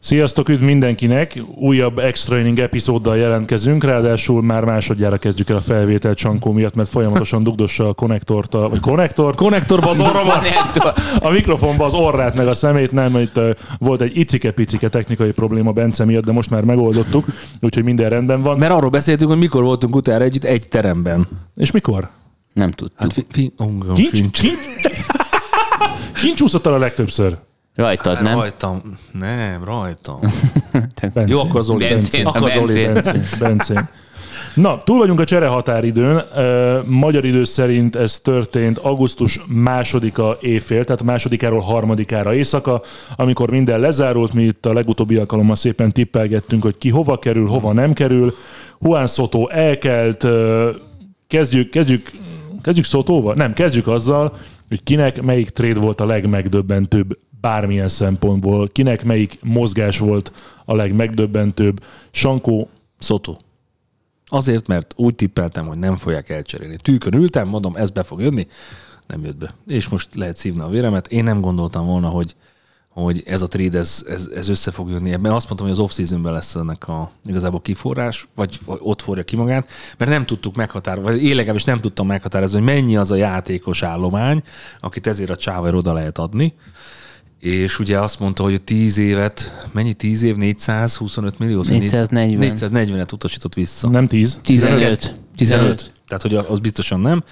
Sziasztok, üdv mindenkinek! Újabb Extra Inning epizóddal jelentkezünk, ráadásul már másodjára kezdjük el a felvételt Csankó miatt, mert folyamatosan dugdossa a konnektort, a, vagy konnektort, konnektorba az orromat, a mikrofonba az orrát meg a szemét, nem, itt uh, volt egy icike-picike technikai probléma Bence miatt, de most már megoldottuk, úgyhogy minden rendben van. Mert arról beszéltünk, hogy mikor voltunk utána együtt egy teremben. És mikor? Nem tudtuk. Hát fi, fi, oh, Kincs? Kincs? Kincs úszott el a legtöbbször. Rajtad, Hát nem? Rajtam. Nem, rajtam. Bencén. Jó, akkor Zoli. Bencén. Akkor A Zoli. Bencén. Bencén. Na, túl vagyunk a csere határidőn. Ö, Magyar idő szerint ez történt augusztus másodika éjfél, tehát másodikáról harmadikára éjszaka, amikor minden lezárult, mi itt a legutóbbi alkalommal szépen tippelgettünk, hogy ki hova kerül, hova nem kerül. Juan Soto elkelt, kezdjük, kezdjük, kezdjük Sotóval? Nem, kezdjük azzal, hogy kinek melyik trade volt a legmegdöbbentőbb bármilyen szempontból, kinek melyik mozgás volt a legmegdöbbentőbb. Sankó, Szotó. Azért, mert úgy tippeltem, hogy nem fogják elcserélni. Tűkön ültem, mondom, ez be fog jönni, nem jött be. És most lehet szívni a véremet. Én nem gondoltam volna, hogy, hogy ez a trade, ez, ez, ez össze fog jönni. Ebben azt mondtam, hogy az off-seasonben lesz ennek a igazából kiforrás, vagy, vagy ott forja ki magát, mert nem tudtuk meghatározni, vagy én legalábbis nem tudtam meghatározni, hogy mennyi az a játékos állomány, akit ezért a csáver oda lehet adni. És ugye azt mondta, hogy 10 évet, mennyi 10 év, 425 millió? 440. 440-et utasított vissza. nem 10. 15. 15. Tehát, hogy az biztosan nem.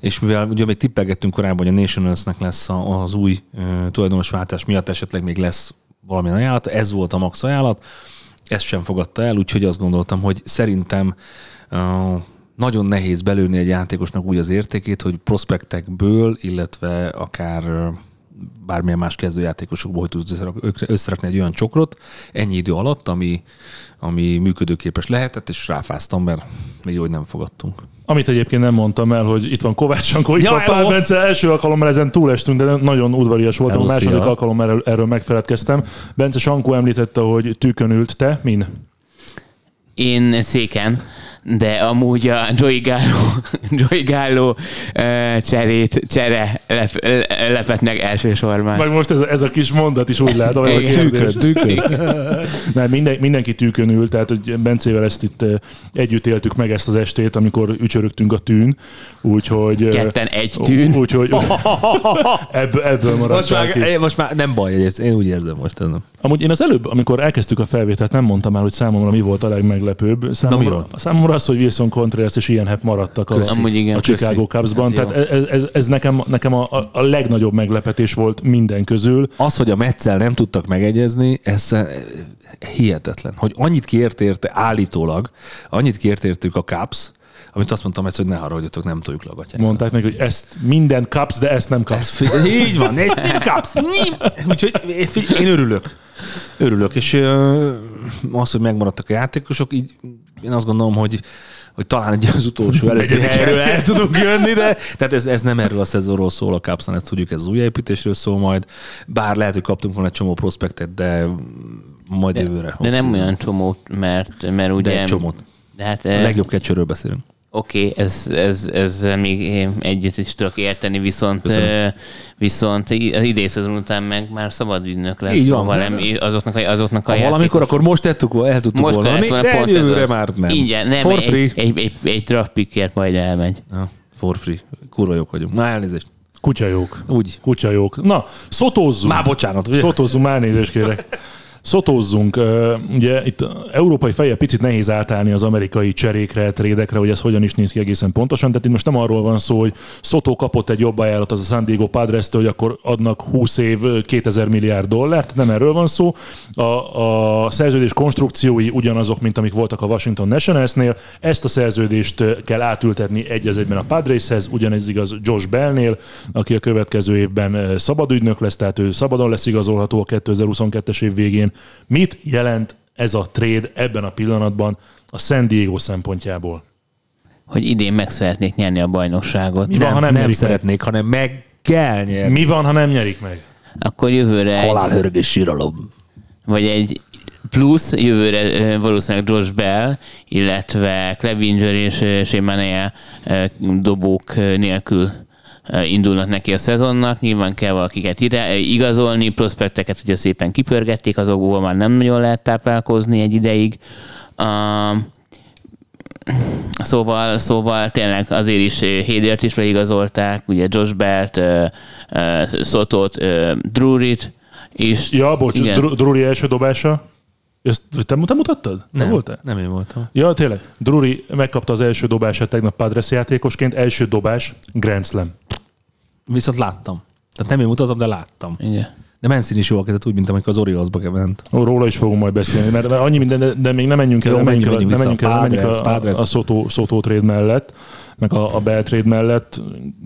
És mivel ugye még tippelgettünk korábban, hogy a Nationalsnek lesz a- az új tulajdonosváltás miatt esetleg még lesz valamilyen ajánlat, ez volt a max ajánlat, ezt sem fogadta el, úgyhogy azt gondoltam, hogy szerintem nagyon nehéz belőni egy játékosnak úgy az értékét, hogy prospektekből, illetve akár bármilyen más kezdőjátékosokból, hogy tudsz összerak- összerakni egy olyan csokrot ennyi idő alatt, ami, ami működőképes lehetett, és ráfáztam, mert még jó, hogy nem fogadtunk. Amit egyébként nem mondtam el, hogy itt van Kovács Sankó, itt Ja, van Pál! Bence, első alkalommal ezen túlestünk, de nagyon udvarias voltam, a Hello, második szia! alkalommal erről, erről megfeledkeztem. Bence Sankó említette, hogy tűkön ült, te min? Én széken, de amúgy a Joey Gallo, Joey Gallo cserét, csere lep, lepett meg elsősorban. Meg most ez, a- ez a kis mondat is úgy látom, a Igen. kérdés. Nem, minden, mindenki tűkön ül, tehát hogy Bencével ezt itt együtt éltük meg ezt az estét, amikor ücsörögtünk a tűn, úgyhogy... Ketten egy tűn. Úgyhogy ebből, ebből Most maradtál ki. már, most már nem baj, én úgy érzem most ez nem. Amúgy én az előbb, amikor elkezdtük a felvételt, nem mondtam már, hogy számomra mi volt a legmeglepőbb. Számomra, volt? számomra az, hogy Wilson Contreras és Ian Happ maradtak a. Amúgy igen. a Chicago Cubsban. Tehát ez, ez, ez nekem, nekem a, a- legnagyobb meglepetés volt minden közül. Az, hogy a Metszel nem tudtak megegyezni, ez eh, hihetetlen. Hogy annyit kért érte állítólag, annyit kért értük a Caps, amit azt mondtam egyszer, hogy ne haragudjatok, nem tudjuk gatyánkra. Mondták neki, hogy ezt minden kapsz, de ezt nem kapsz. Ez, így van, ezt nem kapsz. Nem. Úgyhogy figyelj, én örülök. Örülök, és az, hogy megmaradtak a játékosok, így én azt gondolom, hogy hogy talán egy az utolsó előtti helyről el tudunk jönni, de tehát ez, ez nem erről a szezonról szól a Capsnál, ezt tudjuk, ez újjáépítésről szól majd, bár lehet, hogy kaptunk volna egy csomó prospektet, de majd jövőre. De nem olyan csomót, mert, mert ugye... De egy csomót. De hát, A eh, legjobb kecsőről beszélünk. Oké, okay, ez, ez, ez még én együtt is tudok érteni, viszont, Köszönöm. viszont az idei szezon után meg már szabad ügynök lesz. Így van. szóval nem, azoknak, a- azoknak a Ha valamikor, akkor most tettük, el tudtuk most volna, volna de jövőre már nem. Ingyen, nem, For egy, free. Egy, egy, egy pickért majd elmegy. Ja, for free. Kurva jók vagyunk. Na elnézést. Kutyajók. Úgy. Kutyajók. Na, szotózzunk. Már bocsánat. ugye? Szotózzunk, már nézést kérek. Szotózzunk. Ugye itt európai fejjel picit nehéz átállni az amerikai cserékre, trédekre, hogy ez hogyan is néz ki egészen pontosan. Tehát itt most nem arról van szó, hogy Szotó kapott egy jobb ajánlat az a San Diego padres hogy akkor adnak 20 év 2000 milliárd dollárt. Nem erről van szó. A, a szerződés konstrukciói ugyanazok, mint amik voltak a Washington Nationalsnél. Ezt a szerződést kell átültetni egy az egyben a Padreshez, ugyanez igaz Josh Bellnél, aki a következő évben ö, szabad ügynök lesz, tehát ő szabadon lesz igazolható a 2022-es év végén. Mit jelent ez a trade ebben a pillanatban a San Diego szempontjából? Hogy idén meg szeretnék nyerni a bajnokságot. Mi van, ha nem, nem nyerik meg? szeretnék, hanem meg kell nyerni. Mi van, ha nem nyerik meg? Akkor jövőre egy, Halálhörgés síralom. vagy egy plusz jövőre valószínűleg Josh Bell, illetve Clevinger és ö, Shemania dobók nélkül indulnak neki a szezonnak. Nyilván kell valakiket ide, ö, igazolni, prospekteket ugye szépen kipörgették, azokból már nem nagyon lehet táplálkozni egy ideig. Um, Szóval, szóval tényleg azért is Hédért is leigazolták, ugye Josh Belt, uh, Drurit, és Ja, bocs, igen. Dr- Drury első dobása. Ezt te, te mutattad? Te Nem, voltál? nem én voltam. Ja, tényleg. Drury megkapta az első dobását tegnap Padres játékosként. Első dobás, Grand Slam. Viszont láttam. Tehát nem én mutatom, de láttam. Igen. De Mancini is jól kezdett úgy, mint amikor az Orioles-ba ment. Róla is fogunk majd beszélni, mert, annyi minden, de- még nem menjünk el, Jó, nem menjünk menjünk menjünk el, nem menjünk el Padres, a, a, a Soto, Soto trade mellett, meg a, a Bell trade mellett.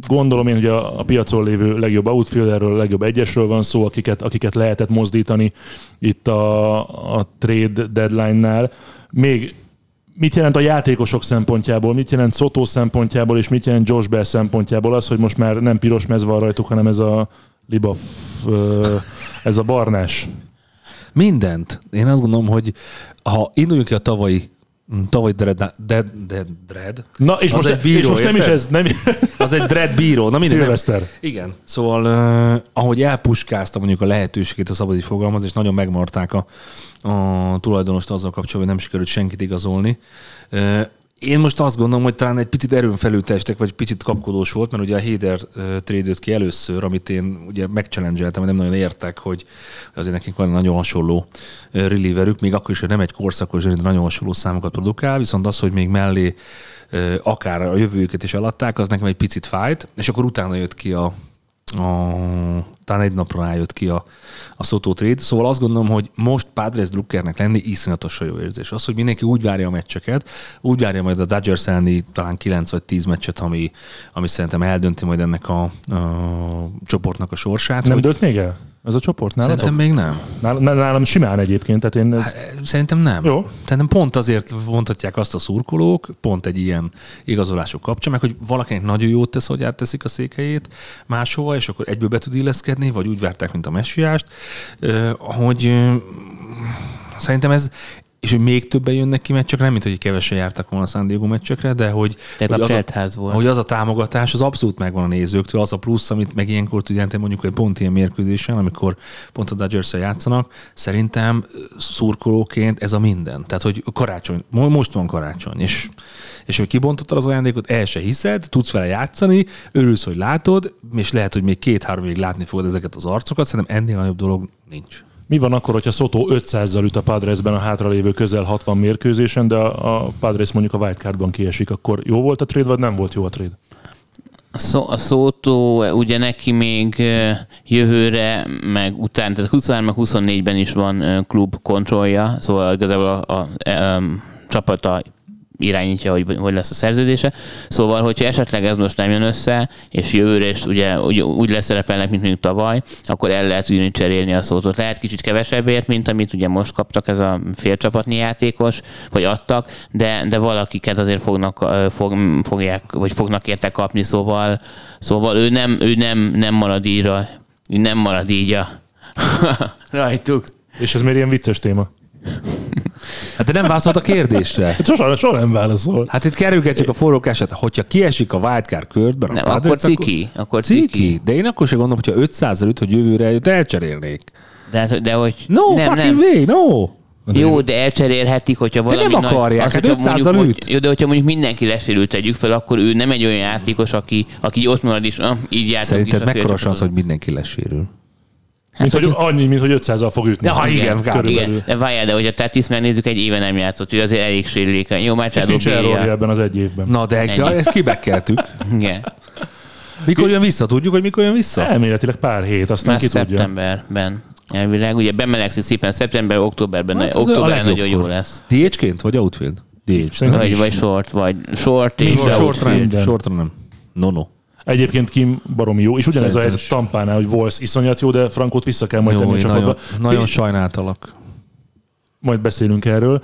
Gondolom én, hogy a, a piacon lévő legjobb outfielderről, a legjobb egyesről van szó, akiket, akiket lehetett mozdítani itt a, a trade deadline-nál. Még mit jelent a játékosok szempontjából, mit jelent Soto szempontjából, és mit jelent Josh Bell szempontjából az, hogy most már nem piros mez van rajtuk, hanem ez a libaf, ö, ez a barnás. Mindent. Én azt gondolom, hogy ha induljunk ki a tavalyi mm, tavaly dread, dread, dread, dread Na, és Az most, egy bíró, és most nem is ez, nem, az egy dread bíró. Na minden, nem. Szilveszter. Igen. Szóval, uh, ahogy elpuskázta mondjuk a lehetőségét a szabadi fogalmaz, és nagyon megmarták a, a tulajdonost azzal kapcsolatban, hogy nem sikerült senkit igazolni. Uh, én most azt gondolom, hogy talán egy picit erőn felültestek, vagy picit kapkodós volt, mert ugye a Héder trade ki először, amit én ugye megchallengeltem, nem nagyon értek, hogy azért nekik van nagyon hasonló relieverük, még akkor is, hogy nem egy korszakos, de nagyon hasonló számokat produkál, viszont az, hogy még mellé akár a jövőjüket is eladták, az nekem egy picit fájt, és akkor utána jött ki a, a talán egy napra rájött ki a, a Soto trade. Szóval azt gondolom, hogy most Padres Druckernek lenni iszonyatosan jó érzés. Az, hogy mindenki úgy várja a meccseket, úgy várja majd a Dodgers elleni talán 9 vagy 10 meccset, ami, ami szerintem eldönti majd ennek a, a csoportnak a sorsát. Nem hogy dölt még el? Ez a csoport nálatok? Szerintem még nem. Nálam, nálam simán egyébként, tehát én ez... Szerintem nem. Jó. Szerintem pont azért vontatják azt a szurkolók, pont egy ilyen igazolások kapcsán, meg hogy valakinek nagyon jót tesz, hogy átteszik a székhelyét máshova, és akkor egyből be tud illeszkedni, vagy úgy várták, mint a messiást, hogy szerintem ez és hogy még többen jönnek ki meccsek, nem mint hogy kevesen jártak volna a San Diego meccsekre, de hogy, Tegnap hogy, az, a, volt. hogy az a támogatás az abszolút megvan a nézőktől, az a plusz, amit meg ilyenkor tudják, mondjuk egy pont ilyen mérkőzésen, amikor pont a dodgers játszanak, szerintem szurkolóként ez a minden. Tehát, hogy karácsony, mo- most van karácsony, és, és hogy kibontottad az ajándékot, el se hiszed, tudsz vele játszani, örülsz, hogy látod, és lehet, hogy még két-három évig látni fogod ezeket az arcokat, szerintem ennél nagyobb dolog nincs. Mi van akkor, hogyha Soto 500-zal üt a Padresben a hátralévő közel 60 mérkőzésen, de a a Padres mondjuk a wildcardban kiesik, akkor jó volt a trade, vagy nem volt jó a trade? A a szótó, ugye neki még ö, jövőre, meg után, tehát 23-24-ben is van ö, klub kontrollja, szóval igazából a, a, a, a csapata irányítja, hogy hogy lesz a szerződése. Szóval, hogyha esetleg ez most nem jön össze, és jövőre is ugye úgy, úgy lesz szerepelnek, mint mondjuk tavaly, akkor el lehet ugyanígy cserélni a szótot. Lehet kicsit kevesebbért, mint amit ugye most kaptak ez a félcsapatnyi játékos, vagy adtak, de, de valakiket azért fognak, fog, fogják, vagy fognak érte kapni, szóval, szóval ő nem, ő nem, nem marad így, a- nem marad így a rajtuk. És ez miért ilyen vicces téma? Hát te nem válaszolt a kérdésre. Hát Soha, soha nem válaszol. Hát itt kerülgetjük a forrókását, hogyha kiesik a wildcard körben, a Nem, Padres, akkor ciki. Akkor ciki. Ciki. De én akkor sem gondolom, hogyha 500 üt, hogy jövőre őt elcserélnék. De, hát- de hogy... No nem, fucking nem. way, no. Jó, de elcserélhetik, hogyha valami nem akarják, az, hát hogyha 500-al mondjuk, üt. Jó, de hogyha mondjuk mindenki lesérült, tegyük fel, akkor ő nem egy olyan játékos, aki, aki ott marad is, ah, így játszik. Szerinted a mekkora szansz, hogy mindenki lesérül? Mint hogy annyi, mint hogy 500-al fog ütni. Ja, ha igen, kb. körülbelül. Igen, de várjál, de hogy a Tatis megnézzük, egy éve nem játszott, ő azért elég sérülékeny. Jó, És Machado nincs bírja. ebben az egy évben. Na de Ennyi. ezt kibekkeltük. Igen. Mikor jön vissza? Tudjuk, hogy mikor jön vissza? Elméletileg pár hét, aztán Már ki tudja. szeptemberben. Elvileg, ugye bemelegszik szépen szeptember, októberben, Hát hát októberben nagyon jó lesz. DH-ként vagy outfield? DH. Vagy, vagy short, vagy short és Short, outfield. nem. Shortra nem. No, no. Egyébként Kim baromi jó, és ugyanez a Szerintem helyzet Tampánál, hogy Wolsz iszonyat jó, de Frankot vissza kell majd Jó, tenni a csapatba. nagyon, nagyon sajnáltalak. Majd beszélünk erről.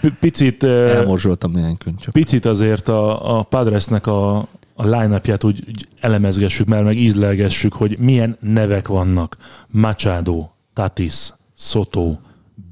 P- Picit, eh, Elmorzsoltam néhány könycsöp. picit azért a, a Padresnek a, a line-upját úgy, úgy elemezgessük már, meg ízlelgessük, hogy milyen nevek vannak. Machado, Tatis, Soto,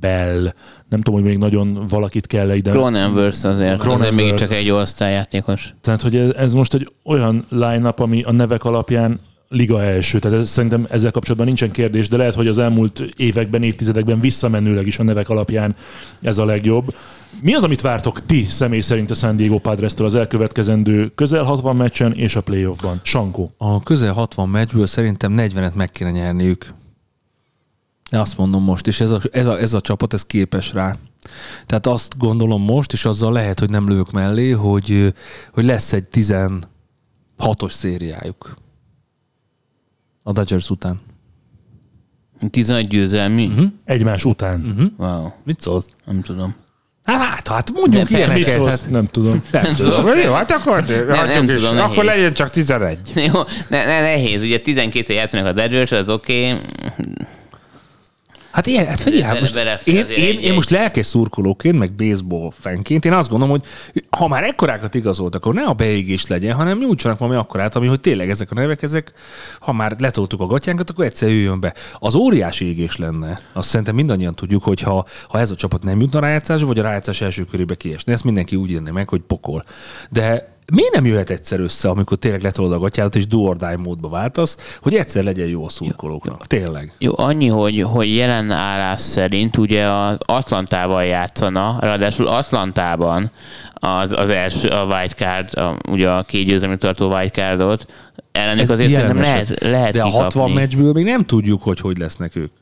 Bell, nem tudom, hogy még nagyon valakit kell ide. Cronenworth azért, azért Cronenworth. még csak egy osztályjátékos. Tehát, hogy ez, ez most egy olyan line-up, ami a nevek alapján liga első. Tehát ez, szerintem ezzel kapcsolatban nincsen kérdés, de lehet, hogy az elmúlt években, évtizedekben visszamenőleg is a nevek alapján ez a legjobb. Mi az, amit vártok ti személy szerint a San Diego Padres-től az elkövetkezendő közel 60 meccsen és a playoffban? Sankó. A közel 60 meccsből szerintem 40-et meg kéne nyerniük. Azt mondom most, és ez a, ez, a, ez a csapat, ez képes rá. Tehát azt gondolom most, és azzal lehet, hogy nem lövök mellé, hogy, hogy lesz egy 16-os szériájuk. A Dodgers után. 11 győzelmi? Mhm. Egymás után. Uh-huh. Wow, Mit szólsz? nem tudom. Hát, hát mondjuk De. Mit ilyeneket. szólsz? Hát, Nem tudom. nem tudom. Jó, hát akkor, nem hagyjuk is. tudom, akkor nehéz. legyen csak 11. Jó, ne, ne, nehéz. Ugye 12 játszanak a Dodgers, az oké. Okay. Hát ilyen, hát figyelj, most én, én, én most lelkes szurkolóként, meg baseball fenként, én azt gondolom, hogy ha már ekkorákat igazoltak, akkor ne a beégés legyen, hanem nyújtsanak valami akkorát, ami, hogy tényleg ezek a nevek, ezek, ha már letoltuk a gatyánkat, akkor egyszer jöjjön be. Az óriási égés lenne. Azt szerintem mindannyian tudjuk, hogy ha, ha ez a csapat nem jutna rájátszásba, vagy a rájátszás első körébe kiesni. Ezt mindenki úgy írni meg, hogy pokol. De miért nem jöhet egyszer össze, amikor tényleg letolod a gatyádat, és do or die módba váltasz, hogy egyszer legyen jó a szurkolóknak? Tényleg. Jó, annyi, hogy, hogy jelen állás szerint ugye az Atlantával játszana, ráadásul Atlantában az, az első, a wildcard, a, ugye a két győzelmi tartó wildcardot, ellenük Ez azért szerintem lehet, lehet De a kikapni. 60 meccsből még nem tudjuk, hogy hogy lesznek ők.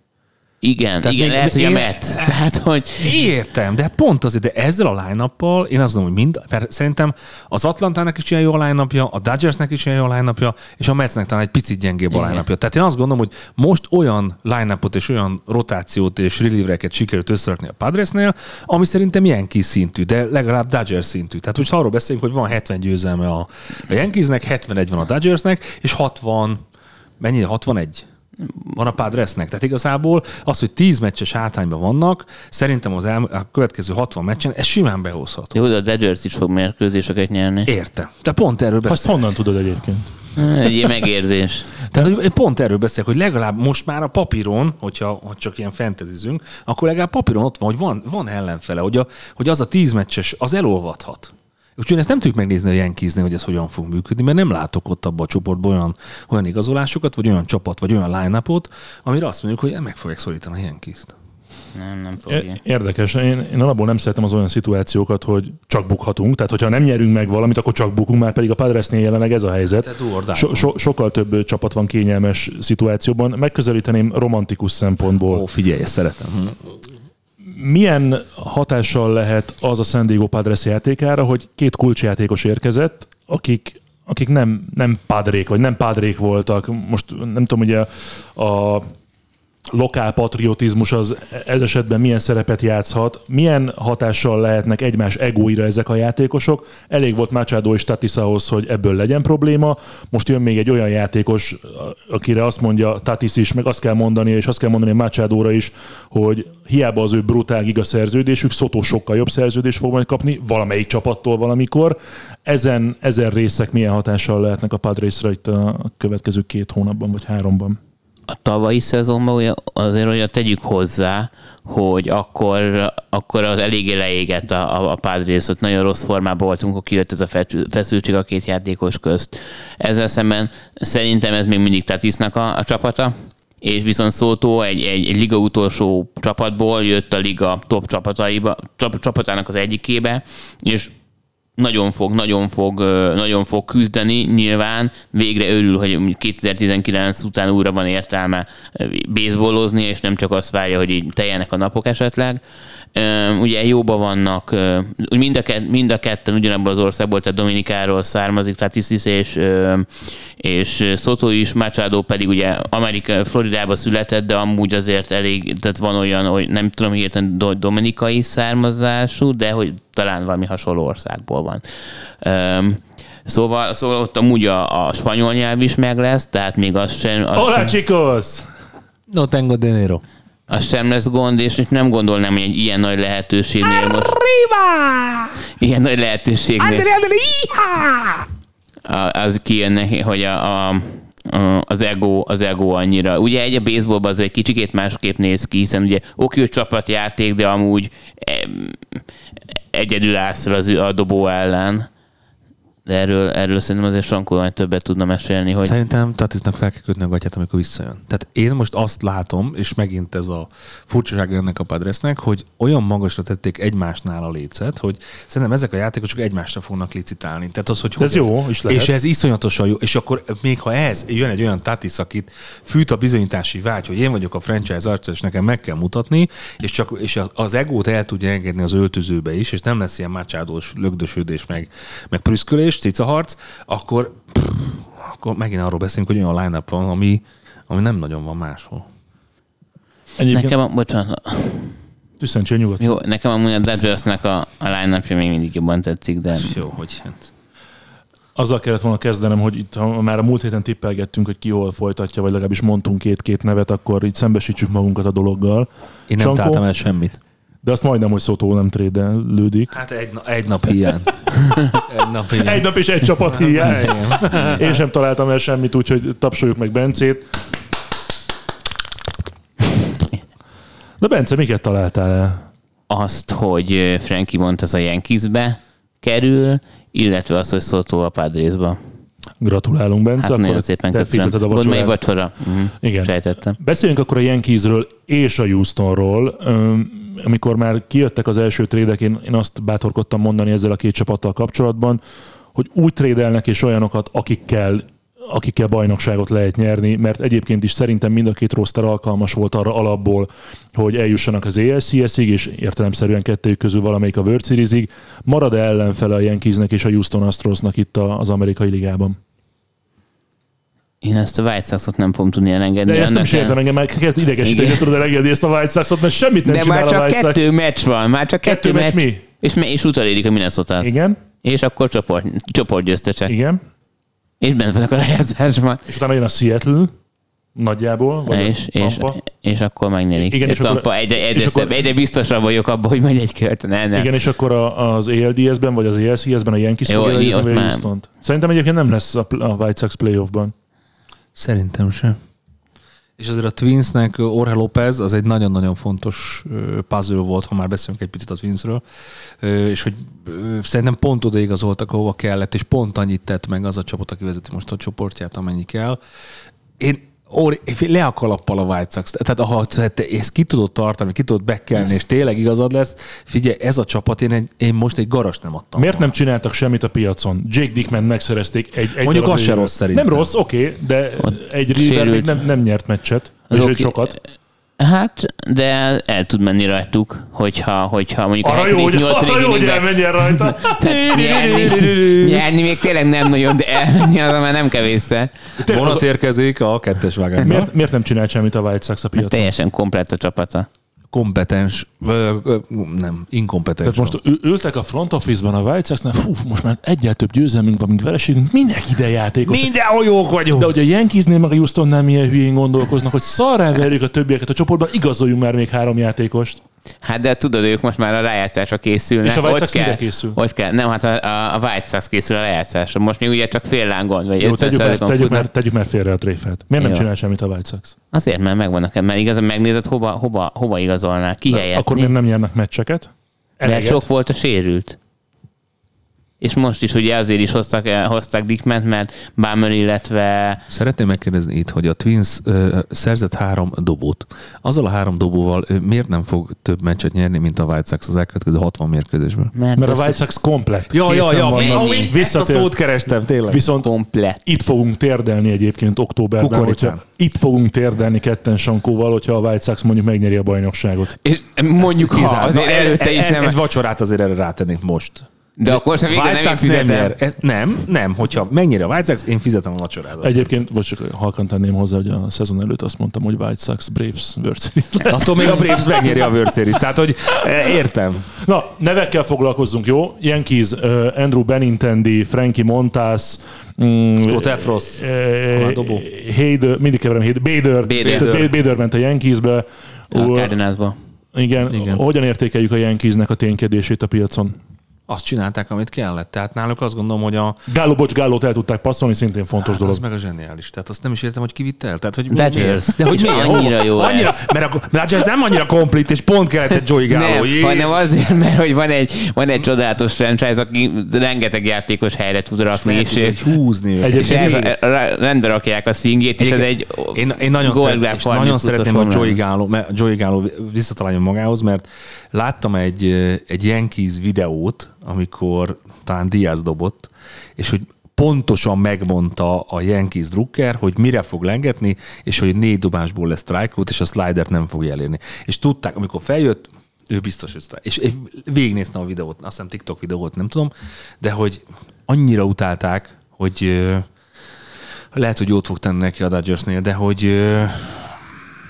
Igen, Tehát igen, még- lehet, hogy a Mets. Tehát, hogy Értem, de hát pont azért, de ezzel a line én azt gondolom, hogy mind, mert szerintem az Atlantának is ilyen jó a line a Dodgersnek is ilyen jó a line és a Metsnek talán egy picit gyengébb a line Tehát én azt gondolom, hogy most olyan line és olyan rotációt és relievereket sikerült összerakni a Padresnél, ami szerintem kis szintű, de legalább Dodgers szintű. Tehát most arról beszélünk, hogy van 70 győzelme a, a Yankeesnek, 71 van a Dodgersnek, és 60, mennyi? 61? Van a Padresnek. Tehát igazából az, hogy 10 meccses hátrányban vannak, szerintem az el, a következő 60 meccsen ez simán behozható. jó, de a Dodgers is fog mérkőzéseket nyerni. Értem. De pont erről Azt beszélek. honnan tudod egyébként? Egy ilyen megérzés. Tehát hogy én pont erről beszélek, hogy legalább most már a papíron, hogyha ha csak ilyen fentezizünk, akkor legalább papíron ott van, hogy van, van ellenfele, hogy, a, hogy az a 10 meccses, az elolvadhat. Úgyhogy ezt nem tudjuk megnézni a Yankeesnél, hogy ez hogyan fog működni, mert nem látok ott abban a csoportban olyan, olyan igazolásokat, vagy olyan csapat, vagy olyan line amire azt mondjuk, hogy meg fogják szorítani a Yankees-t. Nem, nem fogja. Érdekes. Én, én alapból nem szeretem az olyan szituációkat, hogy csak bukhatunk. Tehát, hogyha nem nyerünk meg valamit, akkor csak bukunk, már pedig a Padresnél jelenleg ez a helyzet. So, so, sokkal több csapat van kényelmes szituációban. Megközelíteném romantikus szempontból. Ó, figyelj, ezt szeretem. Milyen hatással lehet az a San Diego Padres játékára, hogy két kulcsjátékos érkezett, akik akik nem, nem padrék, vagy nem padrék voltak. Most nem tudom, ugye a lokál patriotizmus az ez esetben milyen szerepet játszhat, milyen hatással lehetnek egymás egóira ezek a játékosok. Elég volt Machado és Tatis ahhoz, hogy ebből legyen probléma. Most jön még egy olyan játékos, akire azt mondja Tatis is, meg azt kell mondani, és azt kell mondani Machadóra is, hogy hiába az ő brutál giga szerződésük, Szotó sokkal jobb szerződést fog majd kapni, valamelyik csapattól valamikor. Ezen, ezen részek milyen hatással lehetnek a Padresra itt a következő két hónapban, vagy háromban? A tavalyi szezonban ugye azért hogy tegyük hozzá, hogy akkor, akkor az eléggé leégett a, a, a Padres, ott nagyon rossz formában voltunk, akkor kijött ez a feszül- feszültség a két játékos közt. Ezzel szemben szerintem ez még mindig Tatisnak a, a csapata, és viszont Szótó egy, egy, egy liga utolsó csapatból jött a liga top csapataiba, csap, csapatának az egyikébe, és nagyon fog, nagyon fog, nagyon fog küzdeni, nyilván végre örül, hogy 2019 után újra van értelme baseballozni, és nem csak azt várja, hogy így teljenek a napok esetleg. Ugye jóba vannak, ö, mind a, kett, mind a ketten ugyanabból az országból, tehát Dominikáról származik, tehát Isis és, és Soto is, Machado pedig ugye Amerika, Floridába született, de amúgy azért elég, tehát van olyan, hogy nem tudom hirtelen do- dominikai származású, de hogy talán valami hasonló országból van. Szóval, szóval ott amúgy a, a spanyol nyelv is meg lesz, tehát még az sem, az Hola, sem, chicos! No tengo dinero. Az sem lesz gond, és nem gondolnám, hogy egy ilyen nagy lehetőségnél most... Ilyen nagy lehetőségnél... A- az kijönne, hogy a, a, az, ego, az ego annyira. Ugye egy a baseballban az egy kicsikét másképp néz ki, hiszen ugye oké, hogy csapatjáték, de amúgy egyedül állsz az, a dobó ellen. De erről, erről szerintem azért Sankó majd többet tudna mesélni, hogy Szerintem Tatisnak fel kell kötni a gatyát, amikor visszajön. Tehát én most azt látom, és megint ez a furcsaság ennek a Padresnek, hogy olyan magasra tették egymásnál a lécet, hogy szerintem ezek a játékosok egymásra fognak licitálni. Tehát az, hogy ez jó, is lehet. És ez iszonyatosan jó. És akkor még ha ez jön egy olyan Tatis, akit fűt a bizonyítási vágy, hogy én vagyok a franchise arca, és nekem meg kell mutatni, és, csak, és az egót el tudja engedni az öltözőbe is, és nem lesz ilyen mácsádós lögdösödés, meg, meg prüszkölés, cicaharc, akkor, pff, akkor megint arról beszélünk, hogy olyan line van, ami, ami nem nagyon van máshol. Egyébként, nekem, a, bocsánat, tüsszentsél nyugodt. jó, nekem amúgy a Dodgersnek a, a line még mindig jobban tetszik, de Jó, hogy hát. Azzal kellett volna kezdenem, hogy itt ha már a múlt héten tippelgettünk, hogy ki hol folytatja, vagy legalábbis mondtunk két-két nevet, akkor így szembesítsük magunkat a dologgal. Én nem Sankó? találtam el semmit. De azt majdnem, hogy Szotó nem trédelődik. Hát egy, na, egy nap hiány. egy nap hiány. Egy nap és egy csapat hiány. Igen. Én sem találtam el semmit, úgyhogy tapsoljuk meg Bencét. De Bence, miket találtál el? azt, hogy Frankie Montez a Yankeesbe kerül, illetve az, hogy Soto a Padresba. Gratulálunk, Bence. Hát akkor nagyon szépen te köszönöm. fizeted a Gondolj, vacsorát. vacsora. Uh-huh. Igen. Sejtettem. Beszéljünk akkor a Yankeesről és a Houstonról. Amikor már kijöttek az első trédek, én, én azt bátorkodtam mondani ezzel a két csapattal kapcsolatban, hogy úgy trédelnek és olyanokat, akikkel akikkel bajnokságot lehet nyerni, mert egyébként is szerintem mind a két roster alkalmas volt arra alapból, hogy eljussanak az ALCS-ig, és értelemszerűen kettőjük közül valamelyik a World Series-ig. Marad-e ellenfele a Yankeesnek és a Houston Astrosnak itt a- az amerikai ligában? Én ezt a White Sox-ot nem fogom tudni elengedni. De ezt nem is értem, engem már kezd idegesíteni, hogy tudod elengedni ezt a White Sox-ot, mert semmit nem De csinál már a csak White Sox. kettő meccs van, már csak Kettő kettő, meccs mi? És, és utolérik a minnesota Igen, És akkor csoport, csoportgyőztesek. igen. És bent vannak a lejátszásban. És utána jön a Seattle, nagyjából, vagy És, a és, és akkor megnyerik. Igen, és Tampa akkor- egyre, és egyre, akkor- szebb, egyre biztosabb vagyok abban, hogy megy egy kört. Ne, nem. Igen, és akkor a, az ALDS-ben, vagy az ALCS-ben a Yankees Jó, fogja ott vagy a már- Houston-t. Szerintem egyébként nem lesz a, a White Sox playoffban. Szerintem sem. És azért a Twinsnek Orhe López az egy nagyon-nagyon fontos puzzle volt, ha már beszélünk egy picit a Twinsről, és hogy szerintem pont oda igazoltak, ahova kellett, és pont annyit tett meg az a csapat, aki vezeti most a csoportját, amennyi kell. Én Óri, le a kalappal a White Sox. Tehát ha te ezt ki tudod tartani, ki tudod bekelni, és tényleg igazad lesz, figyelj, ez a csapat, én, egy, én most egy garast nem adtam. Miért volna. nem csináltak semmit a piacon? Jake Dickman megszerezték egy, egy Mondjuk az se rossz szerintem. Nem rossz, oké, de egy River még nem, nem nyert meccset. És oké. egy sokat. Hát, de el tud menni rajtuk, hogyha, hogyha mondjuk Arra a jó, hogy, 7. 8. arra jó, hogy elmenjen rajta. nyerni, nyerni még tényleg nem nagyon, de elmenni az már nem kevésszer. Vonat érkezik a kettes vágányba. Miért, miért nem csinált semmit a White Sox a Mert piacon? teljesen komplett a csapata. Kompetens, ö, ö, nem, inkompetens. Tehát most ül- ültek a front office-ban a White Sox-nál, fú, most már egyel több győzelmünk van, mint vereségünk, minek ide játékos. Mindenhol jók vagyunk. De hogy a Yankeesnél meg a Houstonnál milyen hülyén gondolkoznak, hogy szarrá verjük a többieket a csoportban, igazoljunk már még három játékost. Hát de tudod, ők most már a lejátszásra készülnek. És a White Sox mire készül? Ott kell. Nem, hát a, a, a White Sox készül a lejátszásra. Most még ugye csak fél lángon, vagy Jó, 50 tegyük már, tegyük, már, tegyük már félre a tréfát. Miért nem Jó. csinál semmit a White Sox? Azért, mert megvannak, mert igazán megnézed, hova, hova, hova igazolnál, ki helyett. Akkor miért nem nyernek meccseket? Mert Eleget. sok volt a sérült. És most is ugye azért is hoztak, hozták Dickment, mert Bummer, illetve Szeretném megkérdezni itt, hogy a Twins ö, szerzett három dobót. Azzal a három dobóval ö, miért nem fog több meccset nyerni, mint a White Sox az elkövetkező 60 mérkőzésből? mert, Mert a White Sox komplet. Ja, ja, ja, vannak. ezt a szót kerestem, tényleg. Viszont komplet. itt fogunk térdelni egyébként októberben, hogyha itt fogunk térdelni ketten Sankóval, hogyha a White Sox mondjuk megnyeri a bajnokságot. És mondjuk, ha azért előtte is nem. Ez vacsorát azért erre rátennék most. De akkor sem végre nem fizetem. Ez, nem, nem. Hogyha megnyeri a White Sox, én fizetem a vacsorát. Egyébként, vagy csak halkan tenném hozzá, hogy a szezon előtt azt mondtam, hogy White Sox Braves World Series lesz. Attól még a Braves megnyeri a World Series. Tehát, hogy eh, értem. Na, nevekkel foglalkozzunk, jó? Yankees, Andrew Benintendi, Frankie Montas, mm, Scott Efros, eh, dobó. Hader, mindig keverem, Hader, Bader, Bader. Bader. Bader ment a Yankeesbe. A Cardinalsba. igen, Igen. igen, hogyan értékeljük a Yankeesnek a ténykedését a piacon? Azt csinálták, amit kellett. Tehát náluk azt gondolom, hogy a Gáló, bocs, Gálót el tudták passzolni, szintén fontos Hát dolog. az meg a zseniális. Tehát azt nem is értem, hogy ki el. Tehát, hogy Dodgers. miért? De hogy miért? annyira jó annyira, ez. Mert a, mert a nem annyira komplet, és pont kellett egy Joey Gallo. Nem, Jé. hanem azért, mert hogy van egy, van egy csodálatos franchise, aki rengeteg játékos helyre tud rakni, és, és, húzni őket. és el, rendbe rakják a swingét, és ez egy én, én nagyon, szeret, és 30 nagyon szeretném, hogy Joey mert Joey Gallo visszataláljon magához, mert láttam egy, egy Yankees videót, amikor talán Diaz dobott, és hogy pontosan megmondta a Yankees drukker, hogy mire fog lengetni, és hogy négy dobásból lesz strikeout, és a slidert nem fogja elérni. És tudták, amikor feljött, ő biztos, hogy strike. És végignéztem a videót, azt hiszem TikTok videót, nem tudom, de hogy annyira utálták, hogy lehet, hogy jót fog tenni neki a Dodgersnél, de hogy,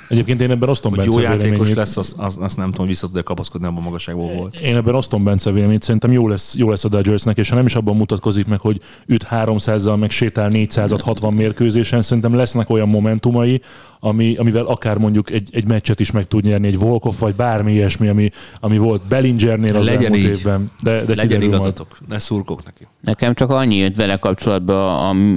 Egyébként én ebben osztom hogy Bence jó játékos véleményét. lesz, azt az, az nem tudom, vissza tud-e kapaszkodni abban magasságból volt. Én ebben osztom Bence véleményét, szerintem jó lesz, jó lesz a Dodgersnek, és ha nem is abban mutatkozik meg, hogy üt 300-zal, meg sétál 460 mérkőzésen, szerintem lesznek olyan momentumai, ami, amivel akár mondjuk egy, egy meccset is meg tud nyerni, egy Volkov, vagy bármi ilyesmi, ami, ami volt Bellingernél az Legyen elmúlt így. évben. De, de Legyen kiderül majd. igazatok, ne szurkok neki. Nekem csak annyi jött vele kapcsolatban,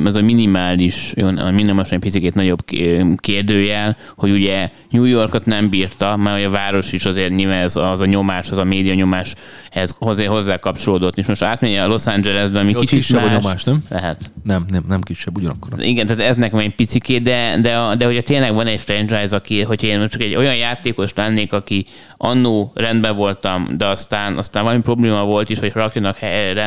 a- az a minimális, jó, a minimális egy picit nagyobb ké- kérdőjel, hogy ugye New Yorkot nem bírta, mert a város is azért nyilván ez az a nyomás, az a média nyomás ez hozzá, hozzá kapcsolódott. És most átmegy a Los Angelesben, ami Ott kicsit kisebb a más. nyomás, nem? Lehet. Nem, nem, nem kisebb, ugyanakkor. Igen, tehát ez nekem egy picikét, de, de, de hogyha tényleg van egy franchise, aki, hogy én csak egy olyan játékos lennék, aki annó rendben voltam, de aztán, aztán valami probléma volt is, hogy rakjanak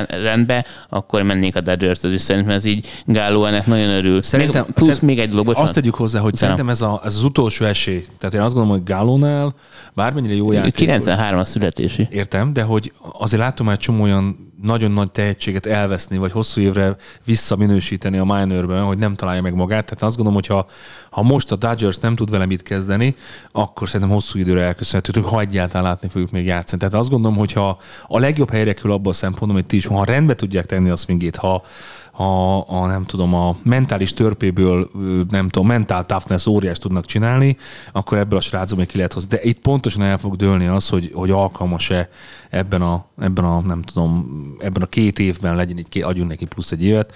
rendbe, akkor mennék a dodgers és szerintem ez így Gáló ennek nagyon örül. Szerintem, még, plusz szerint- még egy dolog, bocsánat. Azt tegyük hozzá, hogy szerintem ez, a, ez az utolsó esély. Tehát én azt gondolom, hogy Gálónál bármennyire jó játékos. 93-as születési. Értem, de hogy azért látom már csomó olyan nagyon nagy tehetséget elveszni, vagy hosszú évre visszaminősíteni a minorben, hogy nem találja meg magát. Tehát azt gondolom, hogy ha, ha most a Dodgers nem tud vele mit kezdeni, akkor szerintem hosszú időre elköszönhető, hogy ha egyáltalán látni fogjuk még játszani. Tehát azt gondolom, hogy ha a legjobb helyre kerül abban a szempontból, hogy ti is, ha rendbe tudják tenni a swingét, ha, ha a, nem tudom, a mentális törpéből, nem tudom, mentál toughness óriás tudnak csinálni, akkor ebből a srácból még ki lehet hozni. De itt pontosan el fog dőlni az, hogy, hogy alkalmas-e ebben a, ebben a, nem tudom, ebben a két évben legyen így, adjunk neki plusz egy évet,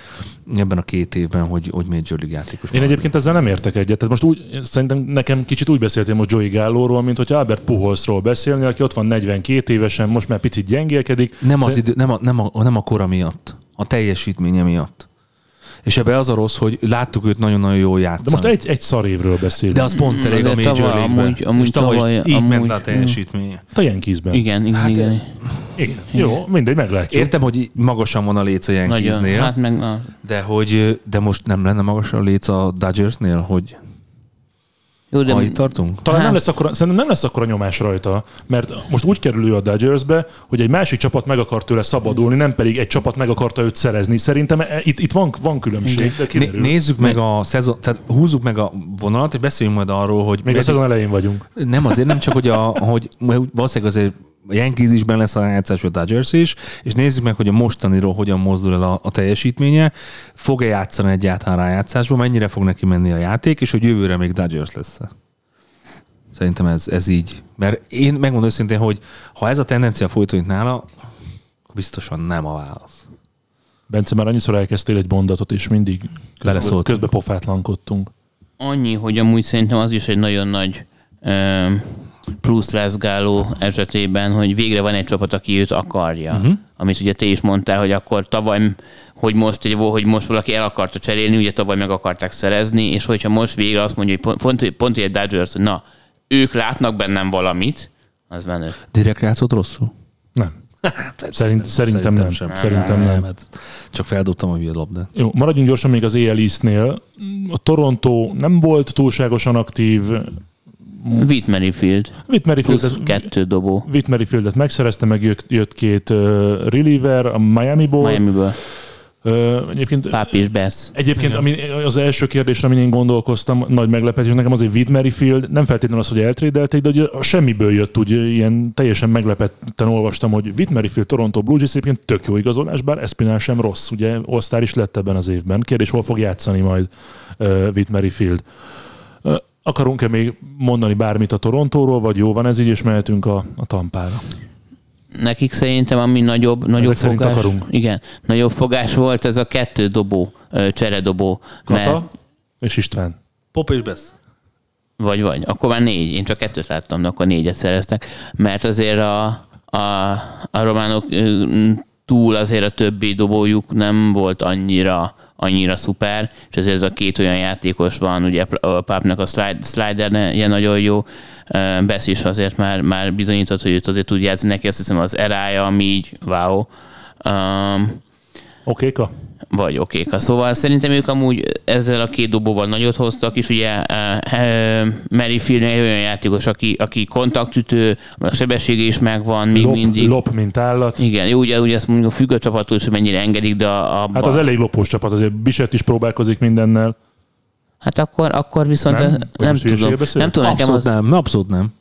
ebben a két évben, hogy, hogy Major League játékos. Én egyébként ezzel nem értek egyet. Tehát most úgy, szerintem nekem kicsit úgy beszéltél most Joey Gallóról, mint hogy Albert Puholzról beszélni, aki ott van 42 évesen, most már picit gyengélkedik. Nem, az Szerint- idő, nem, a, nem, a, nem a kora miatt, a teljesítménye miatt. És ebbe az a rossz, hogy láttuk őt nagyon-nagyon jól játszani. De most egy, egy szar évről beszélünk. De az pont elég a Major tavaly- amúgy- amúgy És tavaly, tavaly- így amúgy- ment le a teljesítménye. a Yankeesben. Igen, igen, Hát, igen. Igen. Jó, mindegy, meglátjuk. Értem, hogy magasan van a léc a. Yankeesnél, Hát meg na, de, hogy, de most nem lenne magasan a léc a Dodgersnél, hogy jó, de itt tartunk? Talán nem Hát- lesz akkora, szerintem nem lesz akkora nyomás rajta, mert most úgy kerül ő a Dodgersbe, hogy egy másik csapat meg akar tőle szabadulni, nem pedig egy csapat meg akarta őt szerezni. Szerintem e- itt, itt van, van különbség, de nézzük meg a szezon, tehát húzzuk meg a vonalat, és beszéljünk majd arról, hogy... Még a szezon elején vagyunk. Nem azért, nem csak, hogy, a, hogy valószínűleg azért a Yankees is benne lesz a rájátszás, a Dodgers is, és nézzük meg, hogy a mostaniról hogyan mozdul el a, a teljesítménye, fog-e játszani egyáltalán rájátszásban, mennyire fog neki menni a játék, és hogy jövőre még Dodgers lesz. Szerintem ez, ez így. Mert én megmondom őszintén, hogy ha ez a tendencia folytatódik nála, akkor biztosan nem a válasz. Bence, már annyiszor elkezdtél egy mondatot, és mindig közbe, Beleszóltunk. közbe pofátlankodtunk. annyi, hogy amúgy szerintem az is egy nagyon nagy ö, plusz lesz Gáló esetében, hogy végre van egy csapat, aki őt akarja. Uh-huh. Amit ugye te is mondtál, hogy akkor tavaly, hogy most, egy, hogy most valaki el akarta cserélni, ugye tavaly meg akarták szerezni, és hogyha most végre azt mondja, hogy pont, pont, pont egy Dodgers, hogy na, ők látnak bennem valamit, az menő. Direkt játszott rosszul? Nem. Szerint, szerintem, nem. sem. Szerintem nem. Hát csak feldobtam a hülye labdát. Jó, maradjunk gyorsan még az AL East-nél. A Toronto nem volt túlságosan aktív. Whit Merrifield, Whit Merrifield, kettő dobó Whit Merrifieldet megszerezte, meg jött, jött két uh, reliever a Miami-ból. Miami-ből. Uh, egyébként Páp és Bess. Egyébként ami, az első kérdésre, amin én gondolkoztam, nagy meglepetés, nekem azért Whit Merrifield, nem feltétlenül az, hogy eltrédelték, de ugye a semmiből jött, úgy ilyen teljesen meglepetten olvastam, hogy Whit Merrifield Toronto Blue Jays egyébként tök jó igazolás, bár Espinal sem rossz, ugye all is lett ebben az évben. Kérdés, hol fog játszani majd uh, Whit Merrifield. Uh, akarunk-e még mondani bármit a Torontóról, vagy jó van ez így, és mehetünk a, a Tampára? Nekik szerintem, ami nagyobb, nagyobb szerint fogás, akarunk. igen, nagyobb fogás volt ez a kettő dobó, cseredobó. Mert, Kata és István. Pop és Besz. vagy, vagy. Akkor már négy. Én csak kettőt láttam, de akkor négyet szereztek. Mert azért a, a, a románok túl azért a többi dobójuk nem volt annyira annyira szuper, és ezért ez a két olyan játékos van, ugye a Pápnak a slide, slider ilyen nagyon jó, Besz is azért már, már bizonyított, hogy őt azért tud játszani, neki azt hiszem az erája, ami így wow. Um, Okéka? Vagy okéka. Szóval szerintem ők amúgy ezzel a két dobóval nagyot hoztak, és ugye uh, uh, Merrifield egy olyan játékos, aki, aki kontaktütő, a sebessége is megvan, még Lop, mindig. lop, mint állat. Igen, jó, ugye, ugye azt mondjuk függ a csapattól, is, hogy mennyire engedik, de a, a Hát az elég lopós csapat, azért Biset is próbálkozik mindennel. Hát akkor, akkor viszont Nem? nem, nem tudom. Nem tudom, nekem Abszolút az... nem, abszolút nem.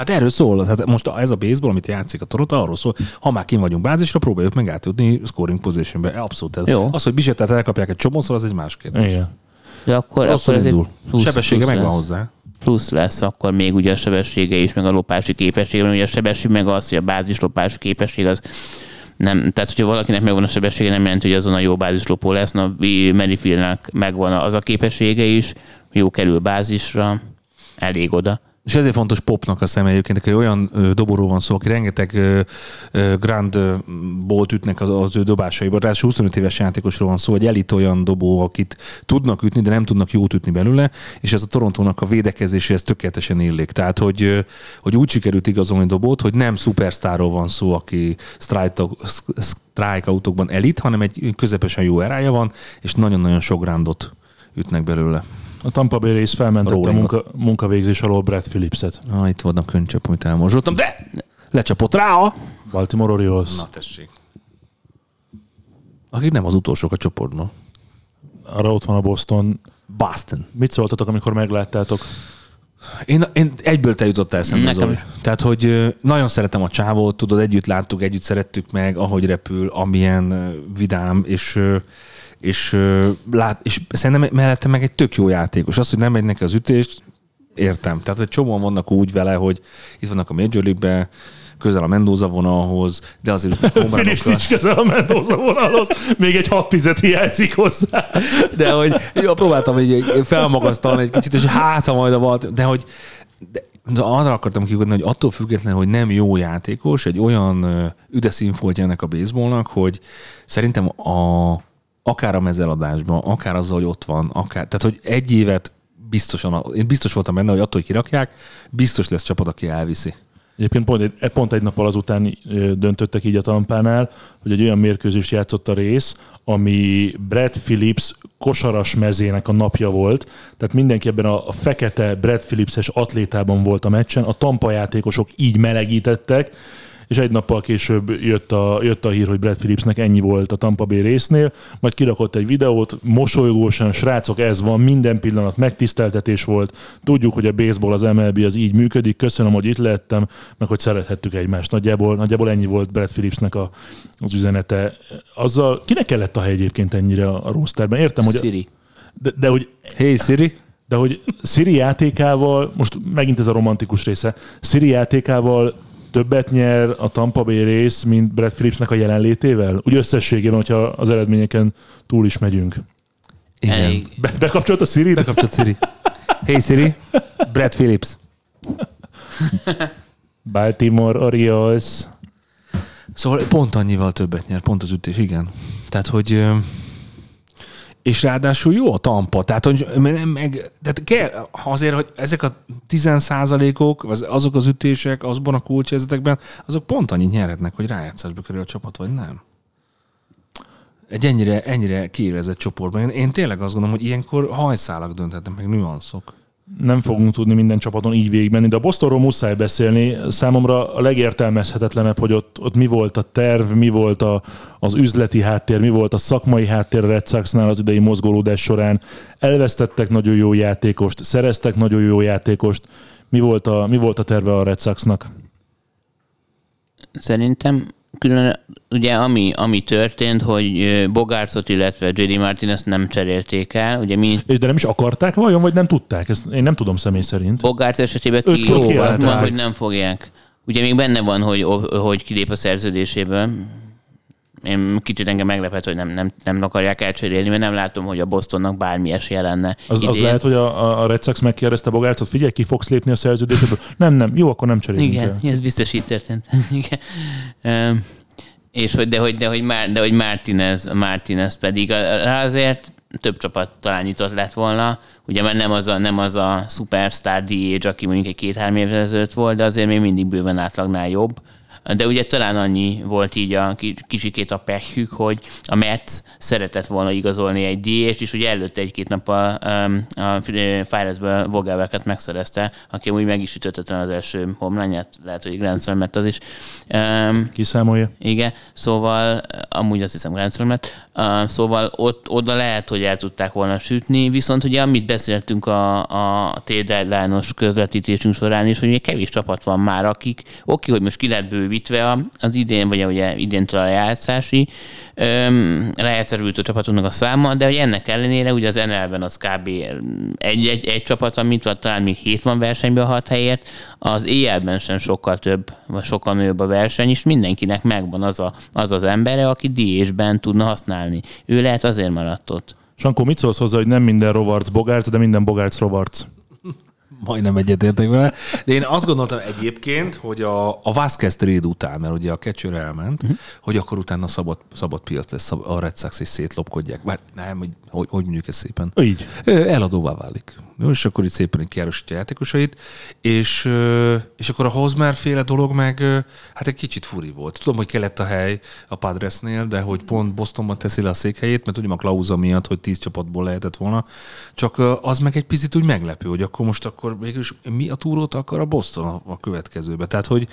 Hát erről szól. Hát most ez a baseball, amit játszik a Toronto, arról szól, ha már kim vagyunk bázisra, próbáljuk meg átjutni scoring positionbe. Abszolút. Ez. Jó. Az, hogy Bisetet elkapják egy csomószor, az egy más kérdés. Igen. De akkor, Rosszul akkor indul. plusz, Sebessége plusz megvan lesz. hozzá. Plusz lesz, akkor még ugye a sebessége is, meg a lopási képessége, mert ugye a sebesség meg az, hogy a bázis lopási képesség az nem, tehát hogyha valakinek megvan a sebessége, nem jelenti, hogy azon a jó bázislopó lesz. Na, Merrifieldnek megvan az a képessége is, jó kerül bázisra, elég oda. És ezért fontos popnak a szem egyébként, hogy olyan ö, dobóról van szó, aki rengeteg grand bolt ütnek az, az ő dobásaiban. Ráadásul 25 éves játékosról van szó, hogy elit olyan dobó, akit tudnak ütni, de nem tudnak jót ütni belőle, és ez a Torontónak a védekezéséhez tökéletesen illik. Tehát, hogy, hogy úgy sikerült igazolni dobót, hogy nem szupersztárról van szó, aki strikeoutokban elit, hanem egy közepesen jó erája van, és nagyon-nagyon sok grandot ütnek belőle. A Tampa Bay Rays felmentette a munka, munkavégzés alól Brad Phillipset. Ah, itt van a könycsepp, amit elmorzsoltam, de lecsapott rá a... Baltimore Orioles. Na tessék. Akik nem az utolsók a csoportban. Arra ott van a Boston. Boston. Mit szóltatok, amikor megláttátok? Én, én egyből te jutott eszembe, Nekem Zoli. Tehát, hogy nagyon szeretem a csávót, tudod, együtt láttuk, együtt szerettük meg, ahogy repül, amilyen vidám, és és, lát, és szerintem mellette meg egy tök jó játékos. Az, hogy nem megy neki az ütést, értem. Tehát egy csomóan vannak úgy vele, hogy itt vannak a Major League-be, közel a Mendoza vonalhoz, de azért run-okra- nincs közel a Mendoza vonalhoz, még egy 6 10 hiányzik hozzá. De hogy jó, próbáltam így felmagasztalni egy kicsit, és hát, ha majd a vat, de hogy de, de arra akartam kiugodni, hogy attól függetlenül, hogy nem jó játékos, egy olyan ö, üde színfoltja ennek a baseballnak, hogy szerintem a, akár a mezeladásban, akár azzal, hogy ott van, akár, tehát hogy egy évet biztosan, én biztos voltam benne, hogy attól, hogy kirakják, biztos lesz csapat, aki elviszi. Egyébként pont egy, pont egy nappal azután döntöttek így a Tampánál, hogy egy olyan mérkőzést játszott a rész, ami Brad Phillips kosaras mezének a napja volt. Tehát mindenki ebben a fekete Brad Phillips-es atlétában volt a meccsen. A Tampa játékosok így melegítettek, és egy nappal később jött a, jött a hír, hogy Brad Phillipsnek ennyi volt a Tampa Bay résznél, majd kirakott egy videót, mosolygósan, srácok, ez van, minden pillanat megtiszteltetés volt, tudjuk, hogy a baseball, az MLB az így működik, köszönöm, hogy itt lehettem, meg hogy szerethettük egymást. Nagyjából, nagyjából ennyi volt Brad Phillipsnek a, az üzenete. Azzal, kinek kellett a hely egyébként ennyire a rosterben? Értem, hogy, Siri. de, de hogy Hey Siri, de hogy Siri játékával, most megint ez a romantikus része, Siri játékával többet nyer a Tampa Bay rész, mint Brad Phillipsnek a jelenlétével? Úgy összességében, hogyha az eredményeken túl is megyünk. igen. Elég. Be, bekapcsolt a Siri? Bekapcsolt Siri. Hey Siri, Brad Phillips. Baltimore Orioles. Szóval pont annyival többet nyer, pont az ütés, igen. Tehát, hogy és ráadásul jó a tampa, tehát hogy meg, meg tehát kell, azért, hogy ezek a 10%-ok, az- azok az ütések azban a kulcshelyzetekben, azok pont annyit nyerhetnek, hogy rájátszásba kerül a csapat, vagy nem. Egy ennyire, ennyire kiélezett csoportban. Én, én tényleg azt gondolom, hogy ilyenkor hajszálak dönthetnek, meg nüanszok. Nem fogunk tudni minden csapaton így végigmenni, de a Bostonról muszáj beszélni. Számomra a legértelmezhetetlenebb, hogy ott, ott mi volt a terv, mi volt a, az üzleti háttér, mi volt a szakmai háttér a Red Soxnál az idei mozgolódás során. Elvesztettek nagyon jó játékost, szereztek nagyon jó játékost. Mi volt a, mi volt a terve a Red Soxnak? Szerintem külön, ugye ami, ami történt, hogy Bogárcot, illetve J.D. Martinez nem cserélték el. Ugye mi És de nem is akarták vajon, vagy nem tudták? Ezt én nem tudom személy szerint. Bogárc esetében ki, kiállták. mondta, hogy nem fogják. Ugye még benne van, hogy, hogy kilép a szerződéséből. Én kicsit engem meglepett, hogy nem, nem, nem akarják elcserélni, mert nem látom, hogy a Bostonnak bármi esélye lenne. Az, az idén. lehet, hogy a, a- Red Sox megkérdezte Bogárcot, figyelj, ki fogsz lépni a szerződésből? Nem, nem, jó, akkor nem cserélünk Igen, el. ez biztos így történt. Igen. És hogy, de hogy, de hogy, Már, de hogy Martinez, Martinez pedig azért több csapat talán nyitott lett volna. Ugye már nem az a, nem az a superstar DH, aki mondjuk egy két-három évvel ezelőtt volt, de azért még mindig bőven átlagnál jobb. De ugye talán annyi volt így a ki- kicsikét a pehjük, hogy a Mets szeretett volna igazolni egy DH-t, és ugye előtte egy-két nap a, um, a Firesből Vogelbeket megszerezte, aki úgy meg is ütötte talán az első homlányát, lehet, hogy Grand Slam az is. Um, Kiszámolja. igen, szóval amúgy azt hiszem Grand Slam szóval ott, oda lehet, hogy el tudták volna sütni, viszont ugye amit beszéltünk a, a T-deadline-os közvetítésünk során is, hogy ugye kevés csapat van már, akik oké, hogy most ki lett bővítve a- az idén, vagy ugye idéntől a öm, rájátszásra jutó csapatunknak a száma, de hogy ennek ellenére ugye az NL-ben az kb. egy, egy, egy csapat, amit talán még hét van versenyben a hat helyért, az éjjelben sem sokkal több, vagy sokkal nagyobb a verseny, és mindenkinek megvan az a, az, az embere, aki DH-ben tudna használni. Ő lehet azért maradt ott. Sankó, mit szólsz hozzá, hogy nem minden Rovarc Bogárc, de minden Bogárc Rovarc? Majdnem egyetértek vele. De én azt gondoltam egyébként, hogy a, a Vázquez trade után, mert ugye a catcher elment, uh-huh. hogy akkor utána szabad, szabad piac lesz a Red Sox, és szétlopkodják. Bár nem, hogy, hogy, hogy mondjuk ezt szépen. Így. Eladóvá válik. Jó, és akkor itt szépen kiárosítja a játékosait, és, és akkor a Hosmer féle dolog meg hát egy kicsit furi volt. Tudom, hogy kellett a hely a Padresnél, de hogy pont Bostonban teszi le a székhelyét, mert tudom a klauza miatt, hogy tíz csapatból lehetett volna, csak az meg egy picit úgy meglepő, hogy akkor most akkor végül is mi a túrót akar a Boston a, a következőbe. Tehát, hogy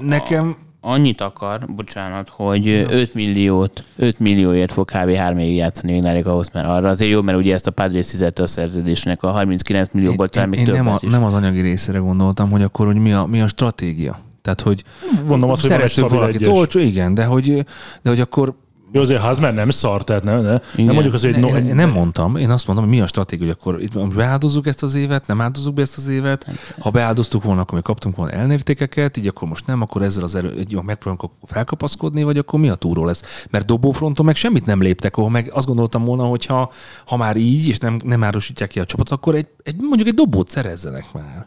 nekem Annyit akar, bocsánat, hogy 5 milliót, 5 millióért fog kb. 3 évig játszani még elég ahhoz, mert arra azért jó, mert ugye ezt a Padres fizette a szerződésnek a 39 millióból talán még én nem, a, többet is. nem az anyagi részére gondoltam, hogy akkor, hogy mi a, mi a stratégia. Tehát, hogy Mondom azt, hogy van egy valakit olcsó, igen, de hogy, de hogy akkor Jó, azért Hazmer nem szar, tehát nem, ne, nem Igen. mondjuk az, hogy ne, no, ne, nem mondtam, én azt mondom, hogy mi a stratégia, hogy akkor itt beáldozzuk ezt az évet, nem áldozzuk be ezt az évet. Ha beáldoztuk volna, akkor még kaptunk volna elnértékeket, így akkor most nem, akkor ezzel az erő, egy jó, megpróbálunk felkapaszkodni, vagy akkor mi a túró lesz. Mert dobófronton meg semmit nem léptek, ahol meg azt gondoltam volna, hogy ha, ha már így, és nem, nem árusítják ki a csapat, akkor egy, egy, mondjuk egy dobót szerezzenek már.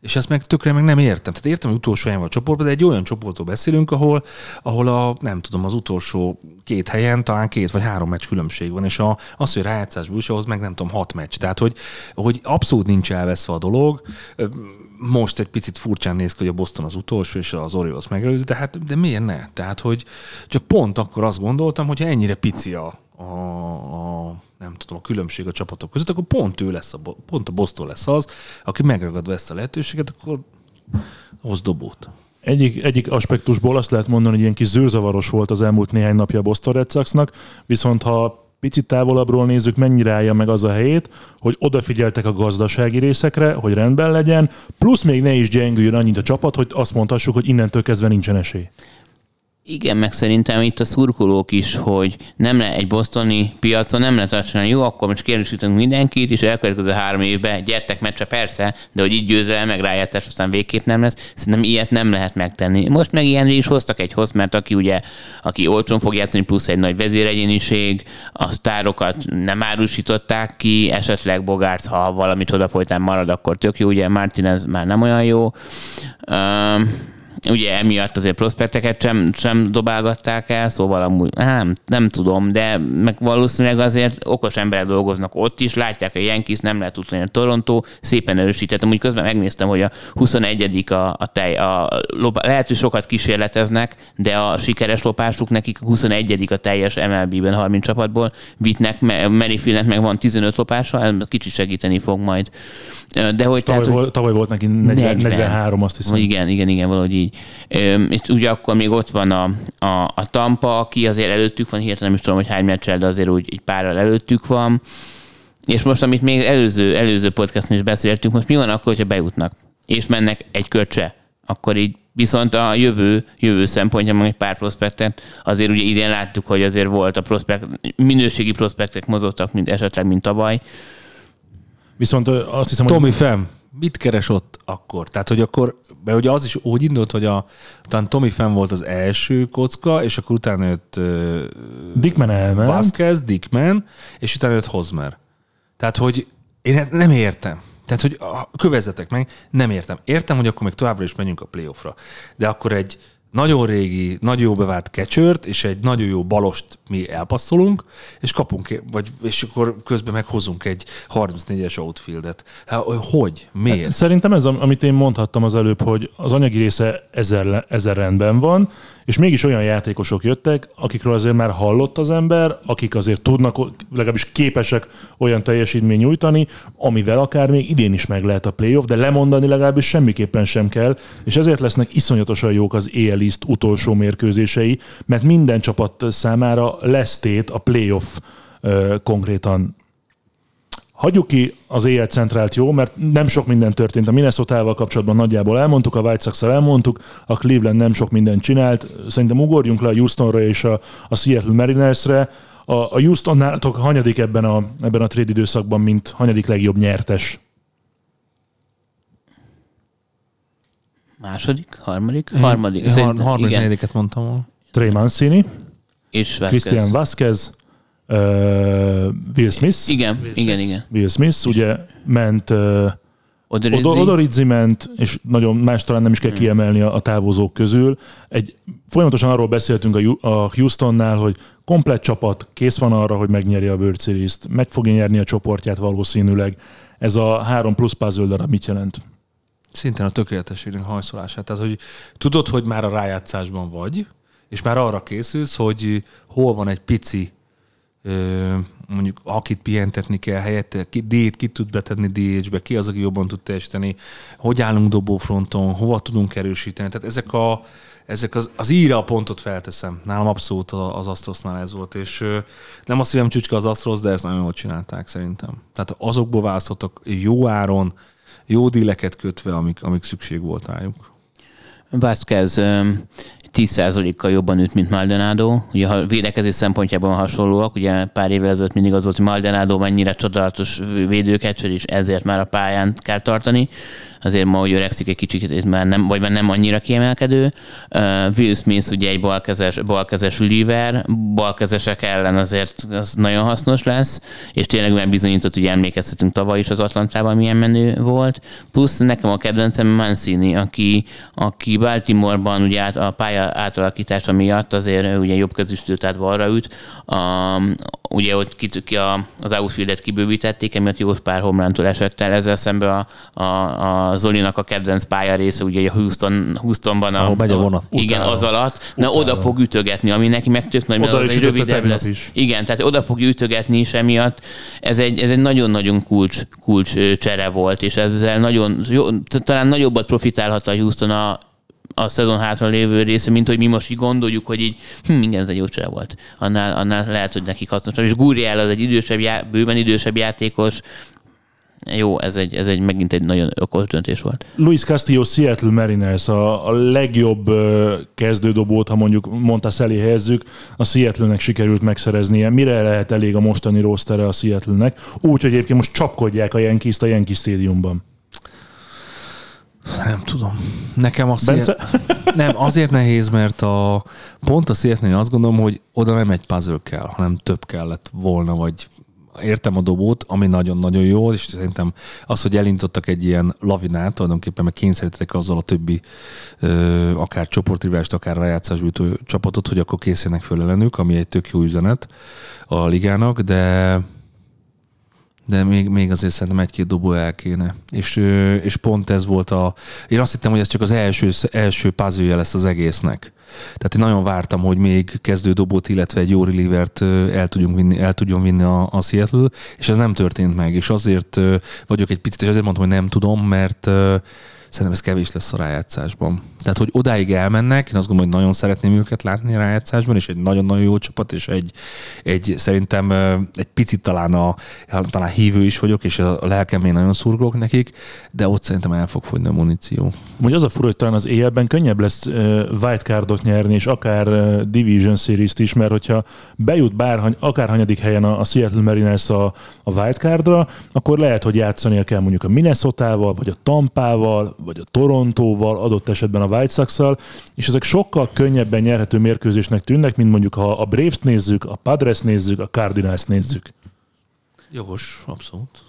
És ezt meg tökre meg nem értem. Tehát értem, hogy utolsó helyen van a csoportban, de egy olyan csoportról beszélünk, ahol, ahol a, nem tudom, az utolsó két helyen talán két vagy három meccs különbség van, és a, az, hogy rájátszásból is, ahhoz meg nem tudom, hat meccs. Tehát, hogy, hogy abszolút nincs elveszve a dolog. Most egy picit furcsán néz ki, hogy a Boston az utolsó, és az Orioles megelőzi, de hát de miért ne? Tehát, hogy csak pont akkor azt gondoltam, hogy ennyire pici a, a, a nem tudom, a különbség a csapatok között, akkor pont ő lesz, a, pont a Boston lesz az, aki megragadva ezt a lehetőséget, akkor hoz dobót. Egyik, egyik aspektusból azt lehet mondani, hogy ilyen kis zűrzavaros volt az elmúlt néhány napja a Boston Red Soxnak, viszont ha picit távolabbról nézzük, mennyire állja meg az a helyét, hogy odafigyeltek a gazdasági részekre, hogy rendben legyen, plusz még ne is gyengüljön annyit a csapat, hogy azt mondhassuk, hogy innentől kezdve nincsen esély. Igen, meg szerintem itt a szurkolók is, hogy nem le egy bosztoni piacon, nem lehet azt csinálni, jó, akkor most kérdésítünk mindenkit, és elkövetkező három évben gyertek meccse, persze, de hogy így győző el, meg rájátszás, aztán végképp nem lesz. Szerintem ilyet nem lehet megtenni. Most meg ilyenre is hoztak egy hoz, mert aki ugye, aki olcsón fog játszani, plusz egy nagy vezéregyéniség, a sztárokat nem árusították ki, esetleg Bogárc, ha valami csoda folytán marad, akkor tök jó, ugye Martinez már nem olyan jó. Um, ugye emiatt azért prospekteket sem, sem dobálgatták el, szóval amúgy nem, nem tudom, de meg valószínűleg azért okos emberek dolgoznak ott is, látják, hogy Yankees nem lehet tudni, a Toronto szépen erősített. Amúgy közben megnéztem, hogy a 21 a, a tej, a, lopa, lehet, hogy sokat kísérleteznek, de a sikeres lopásuk nekik a 21 a teljes MLB-ben 30 csapatból, Vitnek, Merrifieldnek meg van 15 lopása, ez kicsit segíteni fog majd. De hogy tavaly, tehát, volt, tavaly volt neki 40, 40. 43, azt hiszem. Igen, igen, igen, valahogy így. És ugye akkor még ott van a, a, a Tampa, aki azért előttük van, hirtelen nem is tudom, hogy hány meccsel, de azért úgy egy párral előttük van. És most, amit még előző, előző podcastban is beszéltünk, most mi van akkor, hogyha bejutnak, és mennek egy köcse, akkor így Viszont a jövő, jövő szempontjából egy pár prospektet, azért ugye idén láttuk, hogy azért volt a prospekt, minőségi prospektek mozogtak, mint esetleg, mint tavaly. Viszont azt hiszem, Tommy hogy... Fem, mit keres ott akkor? Tehát, hogy akkor, mert ugye az is úgy indult, hogy a, talán Tommy Fem volt az első kocka, és akkor utána jött uh, Dickman elment. Vasquez, Dickman, és utána jött Hosmer. Tehát, hogy én nem értem. Tehát, hogy kövezzetek meg, nem értem. Értem, hogy akkor még továbbra is menjünk a playoffra. De akkor egy nagyon régi, nagyon jó bevált kecsört, és egy nagyon jó balost mi elpasszolunk, és kapunk, vagy, és akkor közben meghozunk egy 34-es outfieldet. Hát, hogy? Miért? Hát, szerintem ez, amit én mondhattam az előbb, hogy az anyagi része ezer, ezer rendben van, és mégis olyan játékosok jöttek, akikről azért már hallott az ember, akik azért tudnak, legalábbis képesek olyan teljesítmény nyújtani, amivel akár még idén is meg lehet a playoff, de lemondani legalábbis semmiképpen sem kell, és ezért lesznek iszonyatosan jók az EL East utolsó mérkőzései, mert minden csapat számára lesz tét a playoff konkrétan Hagyjuk ki az éjjel centrált jó, mert nem sok minden történt. A minnesota kapcsolatban nagyjából elmondtuk, a White sox elmondtuk, a Cleveland nem sok mindent csinált. Szerintem ugorjunk le a Houstonra és a, a Seattle Marinersre. A, a Houston hanyadik ebben a, ebben a trade időszakban, mint hanyadik legjobb nyertes? Második? Harmadik? Harmadik. Én, Szerint, harmadik, negyediket mondtam Trey Mancini. És Vasquez. Christian Vasquez uh, Will Smith. Igen, Will igen, igen. Will Smith, ugye ment uh, Odorizzi. Odorizzi ment, és nagyon más talán nem is kell hmm. kiemelni a, a távozók közül. Egy, folyamatosan arról beszéltünk a, a Houstonnál, hogy komplet csapat kész van arra, hogy megnyeri a World Series-t, meg fogja nyerni a csoportját valószínűleg. Ez a három plusz puzzle darab mit jelent? Szinten a tökéletességnek hajszolását. Tehát, hogy tudod, hogy már a rájátszásban vagy, és már arra készülsz, hogy hol van egy pici mondjuk akit pihentetni kell helyette, ki, D-t ki tud betenni DH-be, ki az, aki jobban tud teljesíteni, hogy állunk dobófronton, hova tudunk erősíteni. Tehát ezek, a, ezek az, az íre a pontot felteszem. Nálam abszolút az Astrosnál ez volt, és nem a szívem csücske az Astros, de ezt nagyon jól csinálták szerintem. Tehát azokból választottak jó áron, jó díleket kötve, amik, amik szükség volt rájuk. Vázquez 10%-kal jobban üt, mint Maldonado. Ugye ha védekezés szempontjában hasonlóak, ugye pár évvel ezelőtt mindig az volt, hogy Maldonado mennyire csodálatos védőkecsör, és ezért már a pályán kell tartani azért ma, hogy öregszik egy kicsit, már nem, vagy már nem annyira kiemelkedő. Uh, Will Smith ugye egy balkezes, balkezes líver, balkezesek ellen azért az nagyon hasznos lesz, és tényleg olyan bizonyított, hogy emlékeztetünk tavaly is az Atlantában milyen menő volt. Plusz nekem a kedvencem Mancini, aki, aki Baltimore-ban ugye a pálya átalakítása miatt azért ugye jobb közüstőt át balra üt. A, ugye ott ki, ki a, az outfieldet kibővítették, emiatt jó pár homlántól esett el, ezzel szemben a, a, a Zolinak a kedvenc pálya része, ugye a Houston, Houstonban a, Ahol megy a vonat. A, igen, az alatt. Na, oda fog ütögetni, ami neki meg tök nagy, mert az egy rövidebb lesz. Is. Igen, tehát oda fog ütögetni, és emiatt ez egy, ez egy nagyon-nagyon kulcs, kulcs csere volt, és ezzel nagyon, jó, talán nagyobbat profitálhat a Houston a, a szezon hátra lévő része, mint hogy mi most így gondoljuk, hogy így, hm, igen, ez egy jó csere volt. Annál, annál lehet, hogy nekik hasznosabb. És Gurriel az egy idősebb, já, bőven idősebb játékos, jó, ez egy, ez egy megint egy nagyon okos döntés volt. Luis Castillo Seattle Mariners a, a legjobb kezdődobót, ha mondjuk Montas elé helyezzük, a Seattle-nek sikerült megszereznie. Mire lehet elég a mostani rostere a Seattle-nek? Úgy, hogy egyébként most csapkodják a Yankees-t a Yankee Stadiumban. Nem tudom. Nekem azt Bence? nem, azért nehéz, mert a, pont a Seattle azt gondolom, hogy oda nem egy puzzle kell, hanem több kellett volna, vagy értem a dobót, ami nagyon-nagyon jó, és szerintem az, hogy elindítottak egy ilyen lavinát, tulajdonképpen meg kényszerítettek azzal a többi ö, akár csoportrivást, akár rájátszásbűtő csapatot, hogy akkor készüljenek föl ellenük, ami egy tök jó üzenet a ligának, de de még, még azért szerintem egy-két dobó el kéne. És, és pont ez volt a... Én azt hittem, hogy ez csak az első, első puzzle lesz az egésznek. Tehát én nagyon vártam, hogy még kezdő dobót, illetve egy jó relievert el, tudjunk vinni, el tudjon vinni a, a Seattle, és ez nem történt meg. És azért vagyok egy picit, és azért mondtam, hogy nem tudom, mert szerintem ez kevés lesz a rájátszásban. Tehát, hogy odáig elmennek, én azt gondolom, hogy nagyon szeretném őket látni a rájátszásban, és egy nagyon-nagyon jó csapat, és egy, egy szerintem egy picit talán, a, talán hívő is vagyok, és a lelkem én nagyon szurkolok nekik, de ott szerintem el fog fogyni a muníció. Mondja az a fura, hogy talán az éjjelben könnyebb lesz wildcardot nyerni, és akár Division Series-t is, mert hogyha bejut bár, akár hanyadik helyen a, a Seattle Mariners a, a wildcardra, akkor lehet, hogy játszania kell mondjuk a Minnesota-val, vagy a Tampával, vagy a Torontóval, adott esetben a White sox és ezek sokkal könnyebben nyerhető mérkőzésnek tűnnek, mint mondjuk ha a Braves nézzük, a Padres nézzük, a Cardinals nézzük. Jogos, abszolút.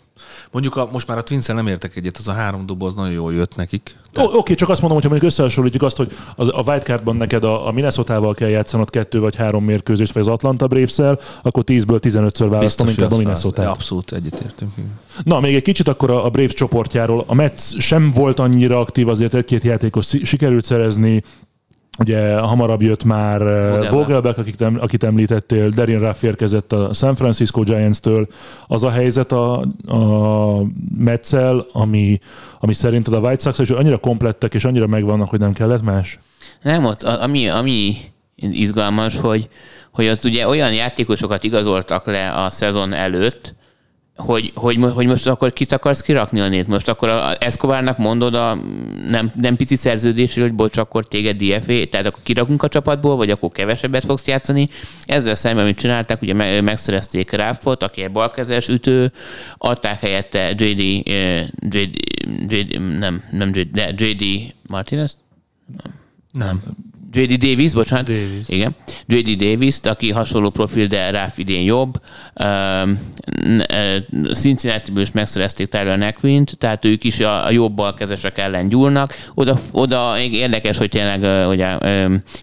Mondjuk a, most már a twins nem értek egyet, az a három doboz nagyon jól jött nekik. Ó, Oké, csak azt mondom, hogyha mondjuk összehasonlítjuk azt, hogy az, a wildcardban neked a, a Minnesota-val kell játszanod kettő vagy három mérkőzést, vagy az Atlanta Braves-el, akkor 10-ből 15-ször választom inkább a minnesota Abszolút egyetértünk. Na, még egy kicsit akkor a, a Braves csoportjáról. A Mets sem volt annyira aktív, azért egy-két játékos sikerült szerezni, Ugye hamarabb jött már eh, Vogelbeck, akit, akit említettél, Derin Ruff érkezett a San Francisco Giants-től. Az a helyzet a, a Metszel, ami, ami szerinted a White Sox, és annyira komplettek, és annyira megvannak, hogy nem kellett más? Nem, ott ami, ami izgalmas, hogy, hogy ott ugye olyan játékosokat igazoltak le a szezon előtt, hogy, hogy, hogy most akkor kit akarsz kirakni a nét? Most akkor a Escobarnak mondod a nem, nem pici szerződésről, hogy bocs, akkor téged DFA, tehát akkor kirakunk a csapatból, vagy akkor kevesebbet fogsz játszani. Ezzel szemben, amit csinálták, ugye megszerezték Ráfot, aki egy balkezes ütő, adták helyette JD, JD, JD nem, nem JD, de JD Martinez? Nem. Nem. J.D. Davis, bocsánat. Davis. Igen. J.D. Davis, aki hasonló profil, de rá idén jobb. Cincinnati-ből is megszerezték Tyler Nequint, tehát ők is a, a jobb balkezesek ellen gyúrnak. Oda, oda érdekes, hogy tényleg ugye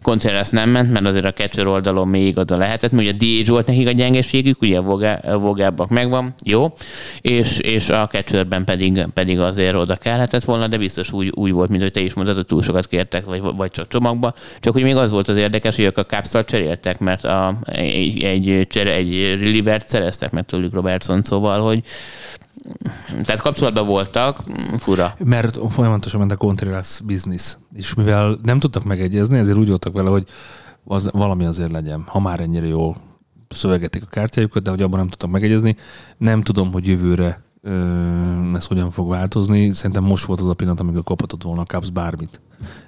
Contreras nem ment, mert azért a catcher oldalon még oda lehetett, mert ugye a DH volt nekik a gyengeségük, ugye a Vogábbak megvan, jó, és, és a catcherben pedig, pedig azért oda kellhetett volna, de biztos úgy, úgy volt, mint hogy te is mondtad, hogy túl sokat kértek, vagy, vagy csak csomagba. Csak hogy még az volt az érdekes, hogy ők a caps cseréltek, mert a, egy, egy, csere, egy relivert szereztek meg tőlük Robertson, szóval, hogy tehát kapcsolatban voltak, fura. Mert folyamatosan ment a Contreras business, és mivel nem tudtak megegyezni, ezért úgy voltak vele, hogy az, valami azért legyen, ha már ennyire jól szövegetik a kártyájukat, de hogy abban nem tudtak megegyezni. Nem tudom, hogy jövőre ez hogyan fog változni. Szerintem most volt az a pillanat, amikor kaphatott volna a Cubs bármit.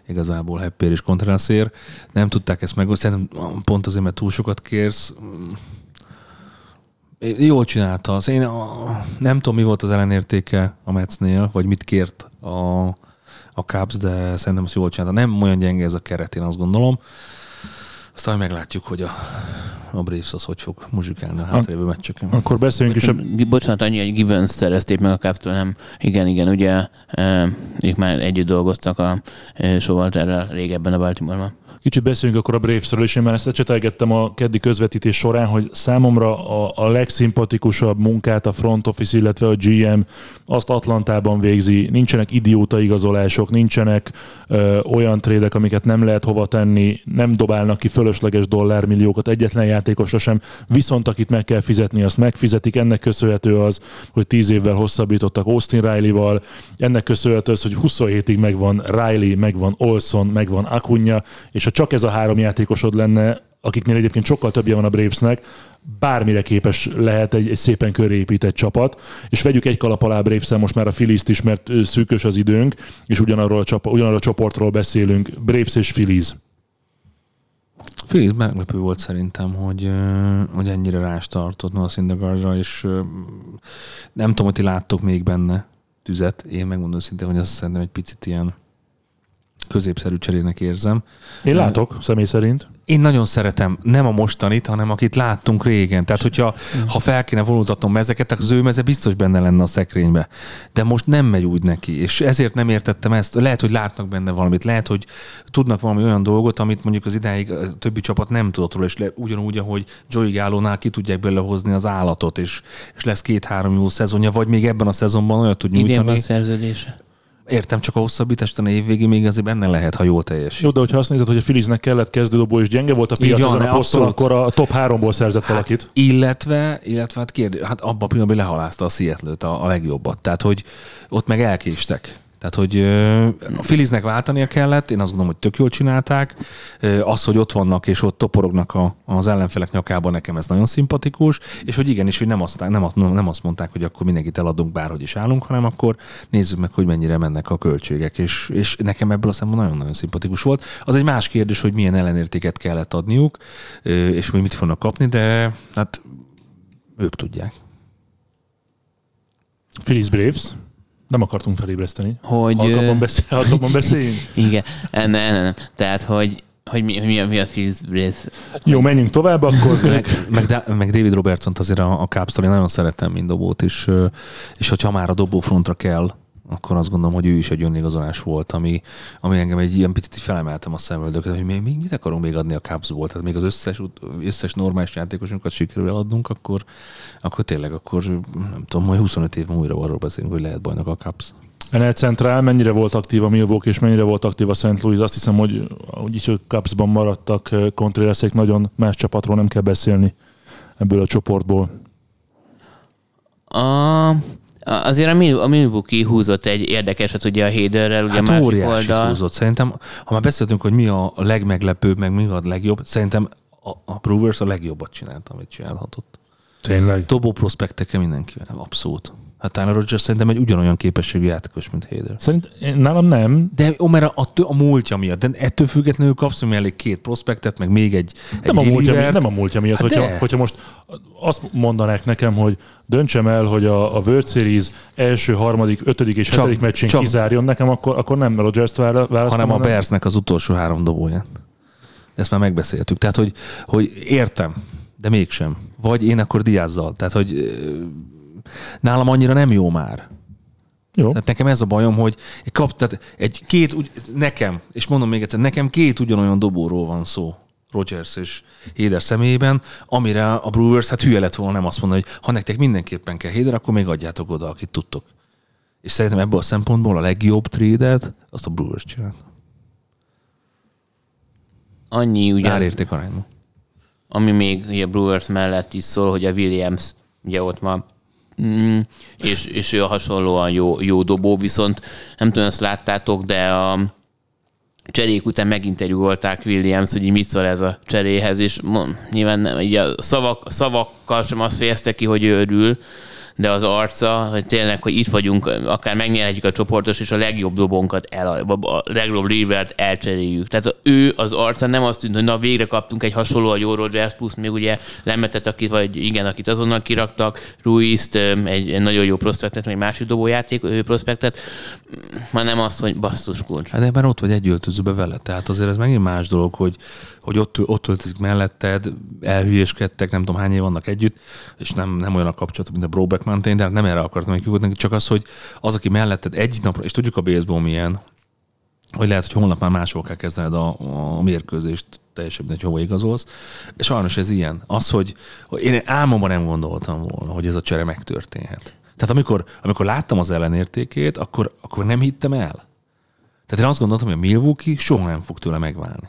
Igazából Hepper és Contreras Nem tudták ezt meg. Szerintem pont azért, mert túl sokat kérsz. Jól csinálta. Az én a, nem tudom, mi volt az ellenértéke a Metsnél, vagy mit kért a, a Cubs, de szerintem azt jól csinálta. Nem olyan gyenge ez a keret, én azt gondolom. Aztán meglátjuk, hogy a, a Braves az hogy fog muzsikálni a hátrévő meccseken. Akkor beszéljünk is. A... Bocsánat, annyi, hogy Givens szerezték meg a Captól, nem? Igen, igen, ugye e, ők már együtt dolgoztak a e, Sovalterrel régebben a Baltimore-ban. Kicsit beszéljünk akkor a Bravesről, és én már ezt ecsetelgettem a keddi közvetítés során, hogy számomra a, a legszimpatikusabb munkát a front office, illetve a GM azt Atlantában végzi. Nincsenek idióta igazolások, nincsenek ö, olyan trédek, amiket nem lehet hova tenni, nem dobálnak ki fölösleges dollármilliókat egyetlen játékosra sem, viszont akit meg kell fizetni, azt megfizetik. Ennek köszönhető az, hogy tíz évvel hosszabbítottak Austin Riley-val, ennek köszönhető az, hogy 27-ig megvan Riley, megvan Olson, megvan Acuna, és ha csak ez a három játékosod lenne, akiknél egyébként sokkal többje van a Bravesnek, bármire képes lehet egy, egy szépen körépített csapat, és vegyük egy kalap alá braves most már a phillies is, mert szűkös az időnk, és ugyanarról a, csapa, ugyanarról a csoportról beszélünk, Braves és Phillies. Phillies meglepő volt szerintem, hogy, hogy ennyire rás tartott Noah Syndergaardra, és nem tudom, hogy ti láttok még benne tüzet. Én megmondom szintén, hogy azt szerintem egy picit ilyen középszerű cserének érzem. Én látok, személy szerint. Én nagyon szeretem nem a mostanit, hanem akit láttunk régen. Tehát, hogyha ha fel kéne vonultatnom mezeket, akkor az ő meze biztos benne lenne a szekrénybe. De most nem megy úgy neki, és ezért nem értettem ezt. Lehet, hogy látnak benne valamit, lehet, hogy tudnak valami olyan dolgot, amit mondjuk az idáig a többi csapat nem tudott róla, és le, ugyanúgy, ahogy Joey Gálónál ki tudják belehozni az állatot, és, és lesz két-három jó szezonja, vagy még ebben a szezonban olyat tud Idén van nyújtani. szerződése. Értem, csak a hosszabbítást a évvégig még azért benne lehet, ha jól teljesít. Jó, de hogyha azt nézed, hogy a Philliesnek kellett kezdődobó, és gyenge volt a piac van, ezen a poszton, akkor a top háromból szerzett valakit. Illetve, illetve hát, kérdő, hát abban a pillanatban lehalázta a seattle a, a legjobbat. Tehát, hogy ott meg elkéstek. Tehát, hogy a Filiznek váltania kellett, én azt gondolom, hogy tök jól csinálták. Az, hogy ott vannak és ott toporognak a, az ellenfelek nyakában, nekem ez nagyon szimpatikus, és hogy igenis, hogy nem azt, nem, nem azt mondták, hogy akkor mindenkit eladunk, bárhogy is állunk, hanem akkor nézzük meg, hogy mennyire mennek a költségek, és, és nekem ebből a szemben nagyon-nagyon szimpatikus volt. Az egy más kérdés, hogy milyen ellenértéket kellett adniuk, és hogy mit fognak kapni, de hát ők tudják. Phillies Braves. Nem akartunk felébreszteni. Hogy, Halkabban, beszél, halkabban beszéljünk? Igen, nem, nem, nem. Tehát, hogy, hogy mi, mi, a, mi a Braves. Jó, menjünk tovább, akkor meg, meg, meg David Robertson azért a, a Cubs-tól én nagyon szeretem, mint dobót is, és hogyha már a dobófrontra kell, akkor azt gondolom, hogy ő is egy önigazolás volt, ami, ami engem egy ilyen picit felemeltem a szemöldöket, hogy még, még mit akarunk még adni a Cubsból, tehát még az összes, összes normális játékosunkat sikerül eladnunk, akkor, akkor tényleg, akkor nem tudom, majd 25 év múlva arról beszélünk, hogy lehet bajnok a Cubs. NL Central mennyire volt aktív a Milwaukee, és mennyire volt aktív a St. Louis? Azt hiszem, hogy úgyis, hogy Cubsban maradtak Contrerasek, nagyon más csapatról nem kell beszélni ebből a csoportból. A, azért a, Mil- a Milwaukee húzott egy érdekeset ugye a Haderrel, ugye Hát a másik oldal. húzott. Szerintem, ha már beszéltünk, hogy mi a legmeglepőbb, meg mi a legjobb, szerintem a, a Brewers a legjobbat csinálta, amit csinálhatott. Tényleg. Dobó prospekteke mindenkivel, abszolút. Hát Tyler Rogers szerintem egy ugyanolyan képességű játékos, mint Hader. Szerint nálam nem. De ó, mert a, a, a múltja miatt, de ettől függetlenül kapsz elég két prospektet, meg még egy, egy Nem a, múltja, miatt, nem a múltja miatt. Hát hogyha, de. hogyha most azt mondanák nekem, hogy döntsem el, hogy a, a World Series első, harmadik, ötödik és Csak- hetedik meccsén csak- kizárjon nekem, akkor, akkor nem Rogers-t vála- választom. hanem a Bearsnek az utolsó három dobóján. Ezt már megbeszéltük. Tehát, hogy, hogy értem, de mégsem. Vagy én akkor diázzal. Tehát, hogy nálam annyira nem jó már. Jó. Tehát nekem ez a bajom, hogy egy kap, tehát egy két, ugy, nekem, és mondom még egyszer, nekem két ugyanolyan dobóról van szó. Rogers és Héder személyében, amire a Brewers hát hülye lett volna nem azt mondani, hogy ha nektek mindenképpen kell Héder, akkor még adjátok oda, akit tudtok. És szerintem ebből a szempontból a legjobb trédet azt a Brewers csinálta. Annyi ugye, Árérték arányban. ami még ugye Brewers mellett is szól, hogy a Williams ugye ott van, Mm, és, és ő hasonlóan jó, jó dobó, viszont nem tudom, azt láttátok, de a cserék után meginterjúolták Williams, hogy mit szól ez a cseréhez, és nyilván nem, így a szavak, a szavakkal sem azt fejezte ki, hogy örül, de az arca, hogy tényleg, hogy itt vagyunk, akár megnyerhetjük a csoportos, és a legjobb dobónkat, el, a legjobb rivert elcseréljük. Tehát ő az arca nem azt tűnt, hogy na végre kaptunk egy hasonló a jó Rogers, plusz még ugye lemetet, akit, vagy igen, akit azonnal kiraktak, Ruiz-t, öm, egy, egy nagyon jó prospektet, vagy másik dobójáték prospektet, már nem azt, hogy basszus kulcs. Hát már ott vagy egy öltözőbe vele, tehát azért ez megint más dolog, hogy, hogy ott, ott öltözik melletted, elhülyéskedtek, nem tudom hány év vannak együtt, és nem, nem olyan a kapcsolat, mint a Brobeck Mountain, de hát nem erre akartam megkiugodni, csak az, hogy az, aki melletted egy napra, és tudjuk a baseball milyen, hogy lehet, hogy holnap már máshol kell kezdened a, a mérkőzést, teljesen mindegy, hova igazolsz. És sajnos ez ilyen. Az, hogy, hogy én álmomban nem gondoltam volna, hogy ez a csere megtörténhet. Tehát amikor, amikor láttam az ellenértékét, akkor, akkor nem hittem el. Tehát én azt gondoltam, hogy a Milwaukee soha nem fog tőle megválni.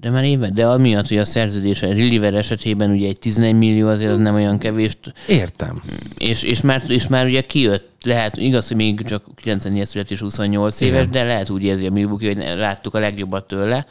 De már éve, de amiatt, hogy a szerződés a Reliever esetében ugye egy 11 millió azért az nem olyan kevés, Értem. és, és, már, és már ugye kijött lehet, igaz, hogy még csak 94 születés 28 éves, Igen. de lehet úgy érzi a Milwaukee, hogy láttuk a legjobbat tőle.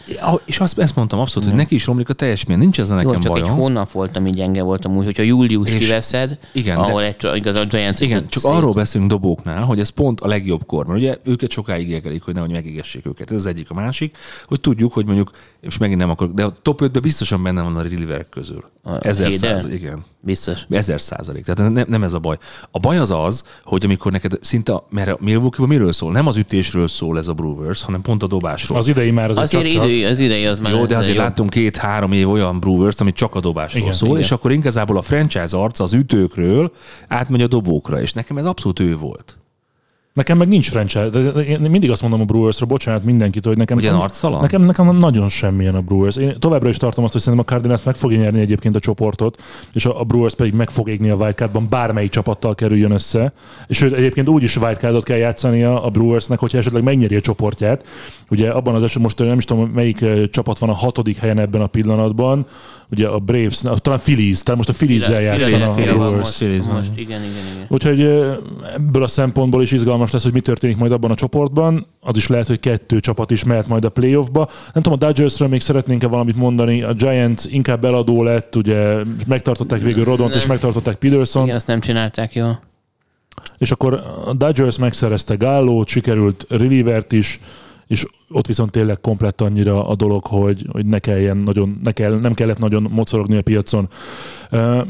És azt, ezt mondtam abszolút, hogy neki is romlik a teljesítmény. Nincs ezzel Jó, nekem csak egy bajom. hónap volt, ami gyenge volt amúgy, hogyha július És- kiveszed, igen, de- ahol egy, igaz, a Giants Igen, csak szét. arról beszélünk dobóknál, hogy ez pont a legjobb kor, mert ugye őket sokáig égelik, hogy nehogy megégessék őket. Ez az egyik, a másik, hogy tudjuk, hogy mondjuk, és megint nem akarok, de a top 5-ben biztosan benne van a relieverek közül. A Ezer Hayden? százalék, igen. Biztos. Ezer százalék. Tehát nem, nem ez a baj. A baj az az, hogy amikor neked szinte, mert a milwaukee miről szól? Nem az ütésről szól ez a Brewers, hanem pont a dobásról. Az idei már azért, Azért csak, idő, az idei az már Jó, de azért jobb. láttunk két-három év olyan Brewers, ami csak a dobásról Igen, szól, igen. és akkor igazából a franchise arca az ütőkről átmegy a dobókra, és nekem ez abszolút ő volt. Nekem meg nincs franchise. De én mindig azt mondom a Brewersra, bocsánat mindenkit, hogy nekem... Ugyan arctalan? Nekem, nekem nagyon semmilyen a Brewers. Én továbbra is tartom azt, hogy szerintem a Cardinals meg fogja nyerni egyébként a csoportot, és a, Brewers pedig meg fog égni a wildcardban, bármelyik csapattal kerüljön össze. És sőt, egyébként úgy is wildcardot kell játszania a Brewersnek, hogyha esetleg megnyeri a csoportját. Ugye abban az esetben most nem is tudom, melyik csapat van a hatodik helyen ebben a pillanatban. Ugye a Braves, talán Phillies, tehát most a Phillies-zel játszana a Brewers. most, most, igen, igen, igen. Úgyhogy ebből a szempontból is izgalmas lesz, hogy mi történik majd abban a csoportban. Az is lehet, hogy kettő csapat is mehet majd a playoffba. Nem tudom, a Dodgersről még szeretnénk-e valamit mondani. A Giants inkább eladó lett, ugye megtartották végül Rodont, és megtartották Peterson, Igen, azt nem csinálták jól. és akkor a Dodgers megszerezte Gallót, sikerült Relievert is, és ott viszont tényleg komplett annyira a dolog, hogy, hogy ne kelljen nagyon, ne kell, nem kellett nagyon mocorogni a piacon.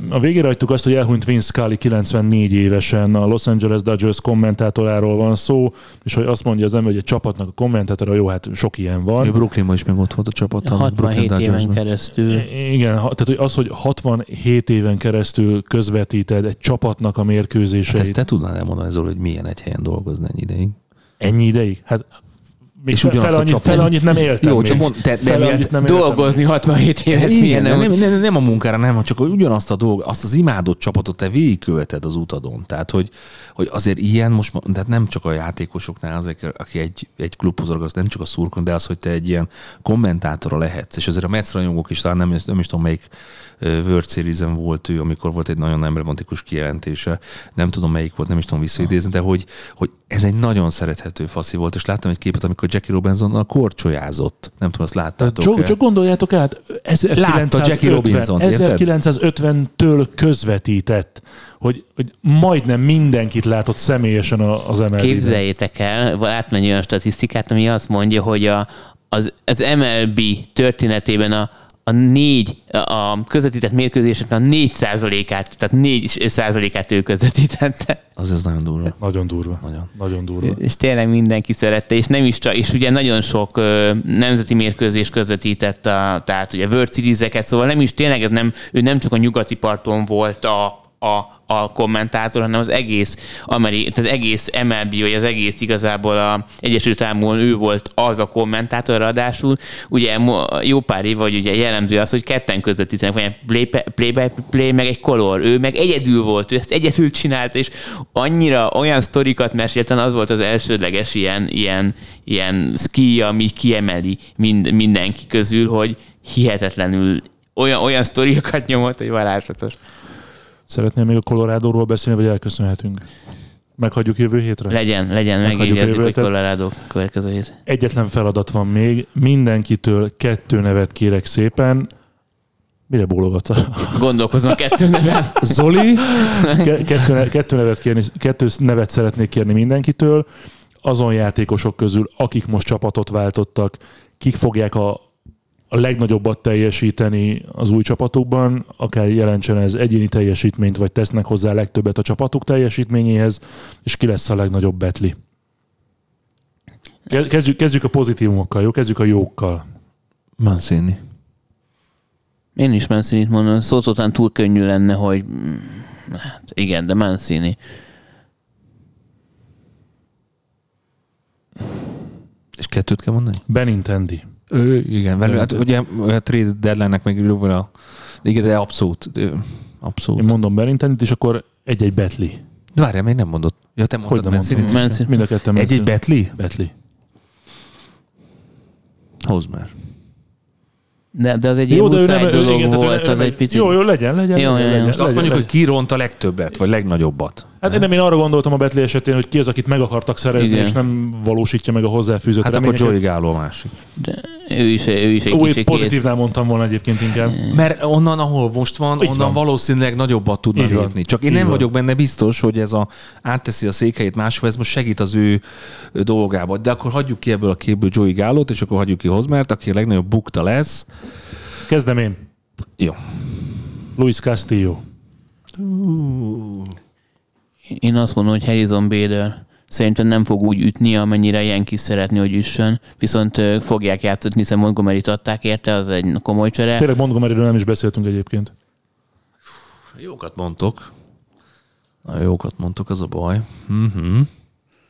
A végére hagytuk azt, hogy elhunyt Vince Scully 94 évesen, a Los Angeles Dodgers kommentátoráról van szó, és hogy azt mondja az ember, hogy egy csapatnak a kommentátora, jó, hát sok ilyen Ő van. Brooklynban is meg ott volt a csapat. a Brooklyn 67 éven Dodgersben. keresztül. Igen, tehát hogy az, hogy 67 éven keresztül közvetíted egy csapatnak a Hát mérkőzéseit. ezt te tudnád elmondani, Zoli, hogy milyen egy helyen dolgozni ennyi ideig? Ennyi ideig? Hát még És fel, a annyit, fel annyit nem éltem Jó, még. csak mond- te- de fel annyit nem éltem. Dolgozni 67 évet, Igen, nem, nem, nem, nem, a munkára, nem, csak ugyanazt a dolg, azt az imádott csapatot te végigköveted az utadon. Tehát, hogy, hogy azért ilyen most, tehát nem csak a játékosoknál, azok, aki egy, egy klubhoz orgaz, nem csak a szurkon, de az, hogy te egy ilyen kommentátora lehetsz. És azért a Metsz rajongók is, talán nem, nem is tudom, melyik World series volt ő, amikor volt egy nagyon emblematikus kijelentése. Nem tudom, melyik volt, nem is tudom visszaidézni, de hogy, hogy ez egy nagyon szerethető faszi volt, és láttam egy képet, amikor Jackie Robinson korcsolyázott. Nem tudom, azt láttátok csak, csak gondoljátok át, Látta Jackie 1950, Robinson-t, érted? 1950-től közvetített, hogy, hogy majdnem mindenkit látott személyesen a- az MLB-ben. Képzeljétek el, átmenj olyan statisztikát, ami azt mondja, hogy a, az, az MLB történetében a, a négy, a közvetített mérkőzéseknek a négy százalékát, tehát négy százalékát ő közvetítette. Az ez nagyon durva. Nagyon durva. Nagyon. Nagyon durva. És tényleg mindenki szerette, és nem is csak, és ugye nagyon sok ö, nemzeti mérkőzés közvetített, a, tehát ugye World Series-eket, szóval nem is tényleg ez nem, ő nem csak a nyugati parton volt a, a, a kommentátor, hanem az egész Ameri, tehát egész MLB, vagy az egész igazából a Egyesült Államokon ő volt az a kommentátor, ráadásul ugye jó pár év, vagy ugye jellemző az, hogy ketten közvetítenek, vagy play, play by play, meg egy color, ő meg egyedül volt, ő ezt egyedül csinált, és annyira olyan sztorikat mesélten, az volt az elsődleges ilyen, ilyen, ilyen ski, ami kiemeli mind, mindenki közül, hogy hihetetlenül olyan, olyan sztoriakat nyomott, hogy varázslatos. Szeretnél még a Colorado-ról beszélni, vagy elköszönhetünk? Meghagyjuk jövő hétre? Legyen, legyen, jövő hogy. Colorado következő hét. Egyetlen feladat van még. Mindenkitől kettő nevet kérek szépen. Mire bólogatsz? Gondolkozom a kettő neven. Zoli, ke- kettő, kettő, nevet kérni, kettő nevet szeretnék kérni mindenkitől. Azon játékosok közül, akik most csapatot váltottak, kik fogják a, a legnagyobbat teljesíteni az új csapatukban, akár jelentsen ez egyéni teljesítményt, vagy tesznek hozzá a legtöbbet a csapatuk teljesítményéhez, és ki lesz a legnagyobb betli. Ke- Kezdjük, kezdjük a pozitívumokkal, jó? Kezdjük a jókkal. Mancini. Én is Mancini-t mondom, szótotán túl könnyű lenne, hogy hát igen, de Mancini. És kettőt kell mondani? Benintendi. Ő, igen, velő, hát ugye a trade deadline-nek meg jóval Igen, de abszolút. ő, Én Abszolút. mondom Benintendit, és akkor egy-egy betli. De várjál, még nem mondott. Ja, te mondtad nem mondtam? Mancini-t? Mancini. Mind a ketten Egy-egy betli? Betli. Hozd már. De, de az egy Jó, de nem, muszáj ő, dolog igen, volt, nem- az egy picit... Jó, jó, legyen, legyen. Jó, legyen, jó, jó. legyen, Most azt legyen, mondjuk, hogy legyen. ki ronta a legtöbbet, vagy legnagyobbat. Hát nem, én arra gondoltam a Betli esetén, hogy ki az, akit meg akartak szerezni, Igen. és nem valósítja meg a hozzáfűzött Hát akkor reményeket. Joey Gallo a másik. De ő is, ő is egy Ó, kicsit itt pozitívnál mondtam volna egyébként inkább. Mert onnan, ahol most van, Így onnan van. valószínűleg nagyobbat tudna Így lépni. Csak én Így nem van. vagyok benne biztos, hogy ez a átteszi a székhelyét máshol, ez most segít az ő dolgába. De akkor hagyjuk ki ebből a képből Joey Gallot, és akkor hagyjuk ki Hozmert, aki a legnagyobb bukta lesz. Kezdem én. Jó. Luis Castillo. Én azt mondom, hogy Harrison Bader szerintem nem fog úgy ütni, amennyire Yankees szeretni, hogy üssön, viszont fogják játszani, hiszen Montgomery-t adták érte, az egy komoly csere. Tényleg Montgomeryről nem is beszéltünk egyébként. Jókat mondtok. Na, jókat mondtok, az a baj. Mhm.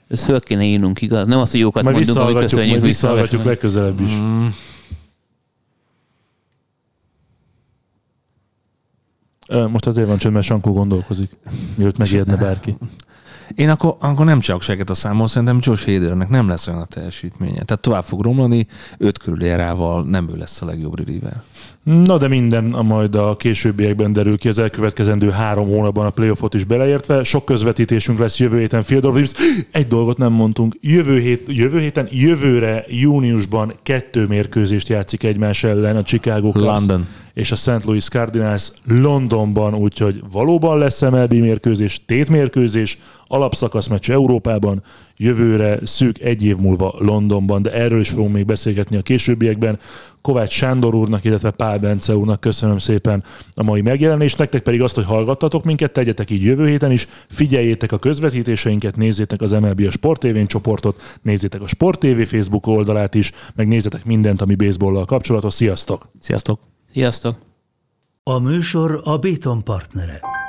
Ezt föl kéne írnunk, igaz? Nem az, hogy jókat Majd mondunk, hogy visszahallgatjuk, köszönjük. majd visszahallgatjuk visszahallgatjuk. legközelebb is. Ö, Most azért van csönd, mert Sankó gondolkozik, mielőtt megijedne bárki. Én akkor, akkor nem csak seget a számol, szerintem Josh Hadernek nem lesz olyan a teljesítménye. Tehát tovább fog romlani, öt körüli erával nem ő lesz a legjobb reliever. Na de minden a majd a későbbiekben derül ki az elkövetkezendő három hónapban a playoffot is beleértve. Sok közvetítésünk lesz jövő héten Field of Dreams. Egy dolgot nem mondtunk. Jövő, hét, jövő héten, jövőre júniusban kettő mérkőzést játszik egymás ellen a Chicago Cubs London. és a St. Louis Cardinals Londonban, úgyhogy valóban lesz MLB mérkőzés, tétmérkőzés, alapszakaszmeccs Európában, jövőre szűk egy év múlva Londonban, de erről is fogunk még beszélgetni a későbbiekben. Kovács Sándor úrnak, illetve Pál Bence úrnak köszönöm szépen a mai megjelenést, nektek pedig azt, hogy hallgattatok minket, tegyetek így jövő héten is, figyeljétek a közvetítéseinket, nézzétek az MLB a Sport TV csoportot, nézzétek a Sport TV Facebook oldalát is, meg nézzetek mindent, ami baseballlal kapcsolatos. Sziasztok! Sziasztok! Sziasztok! A műsor a Béton partnere.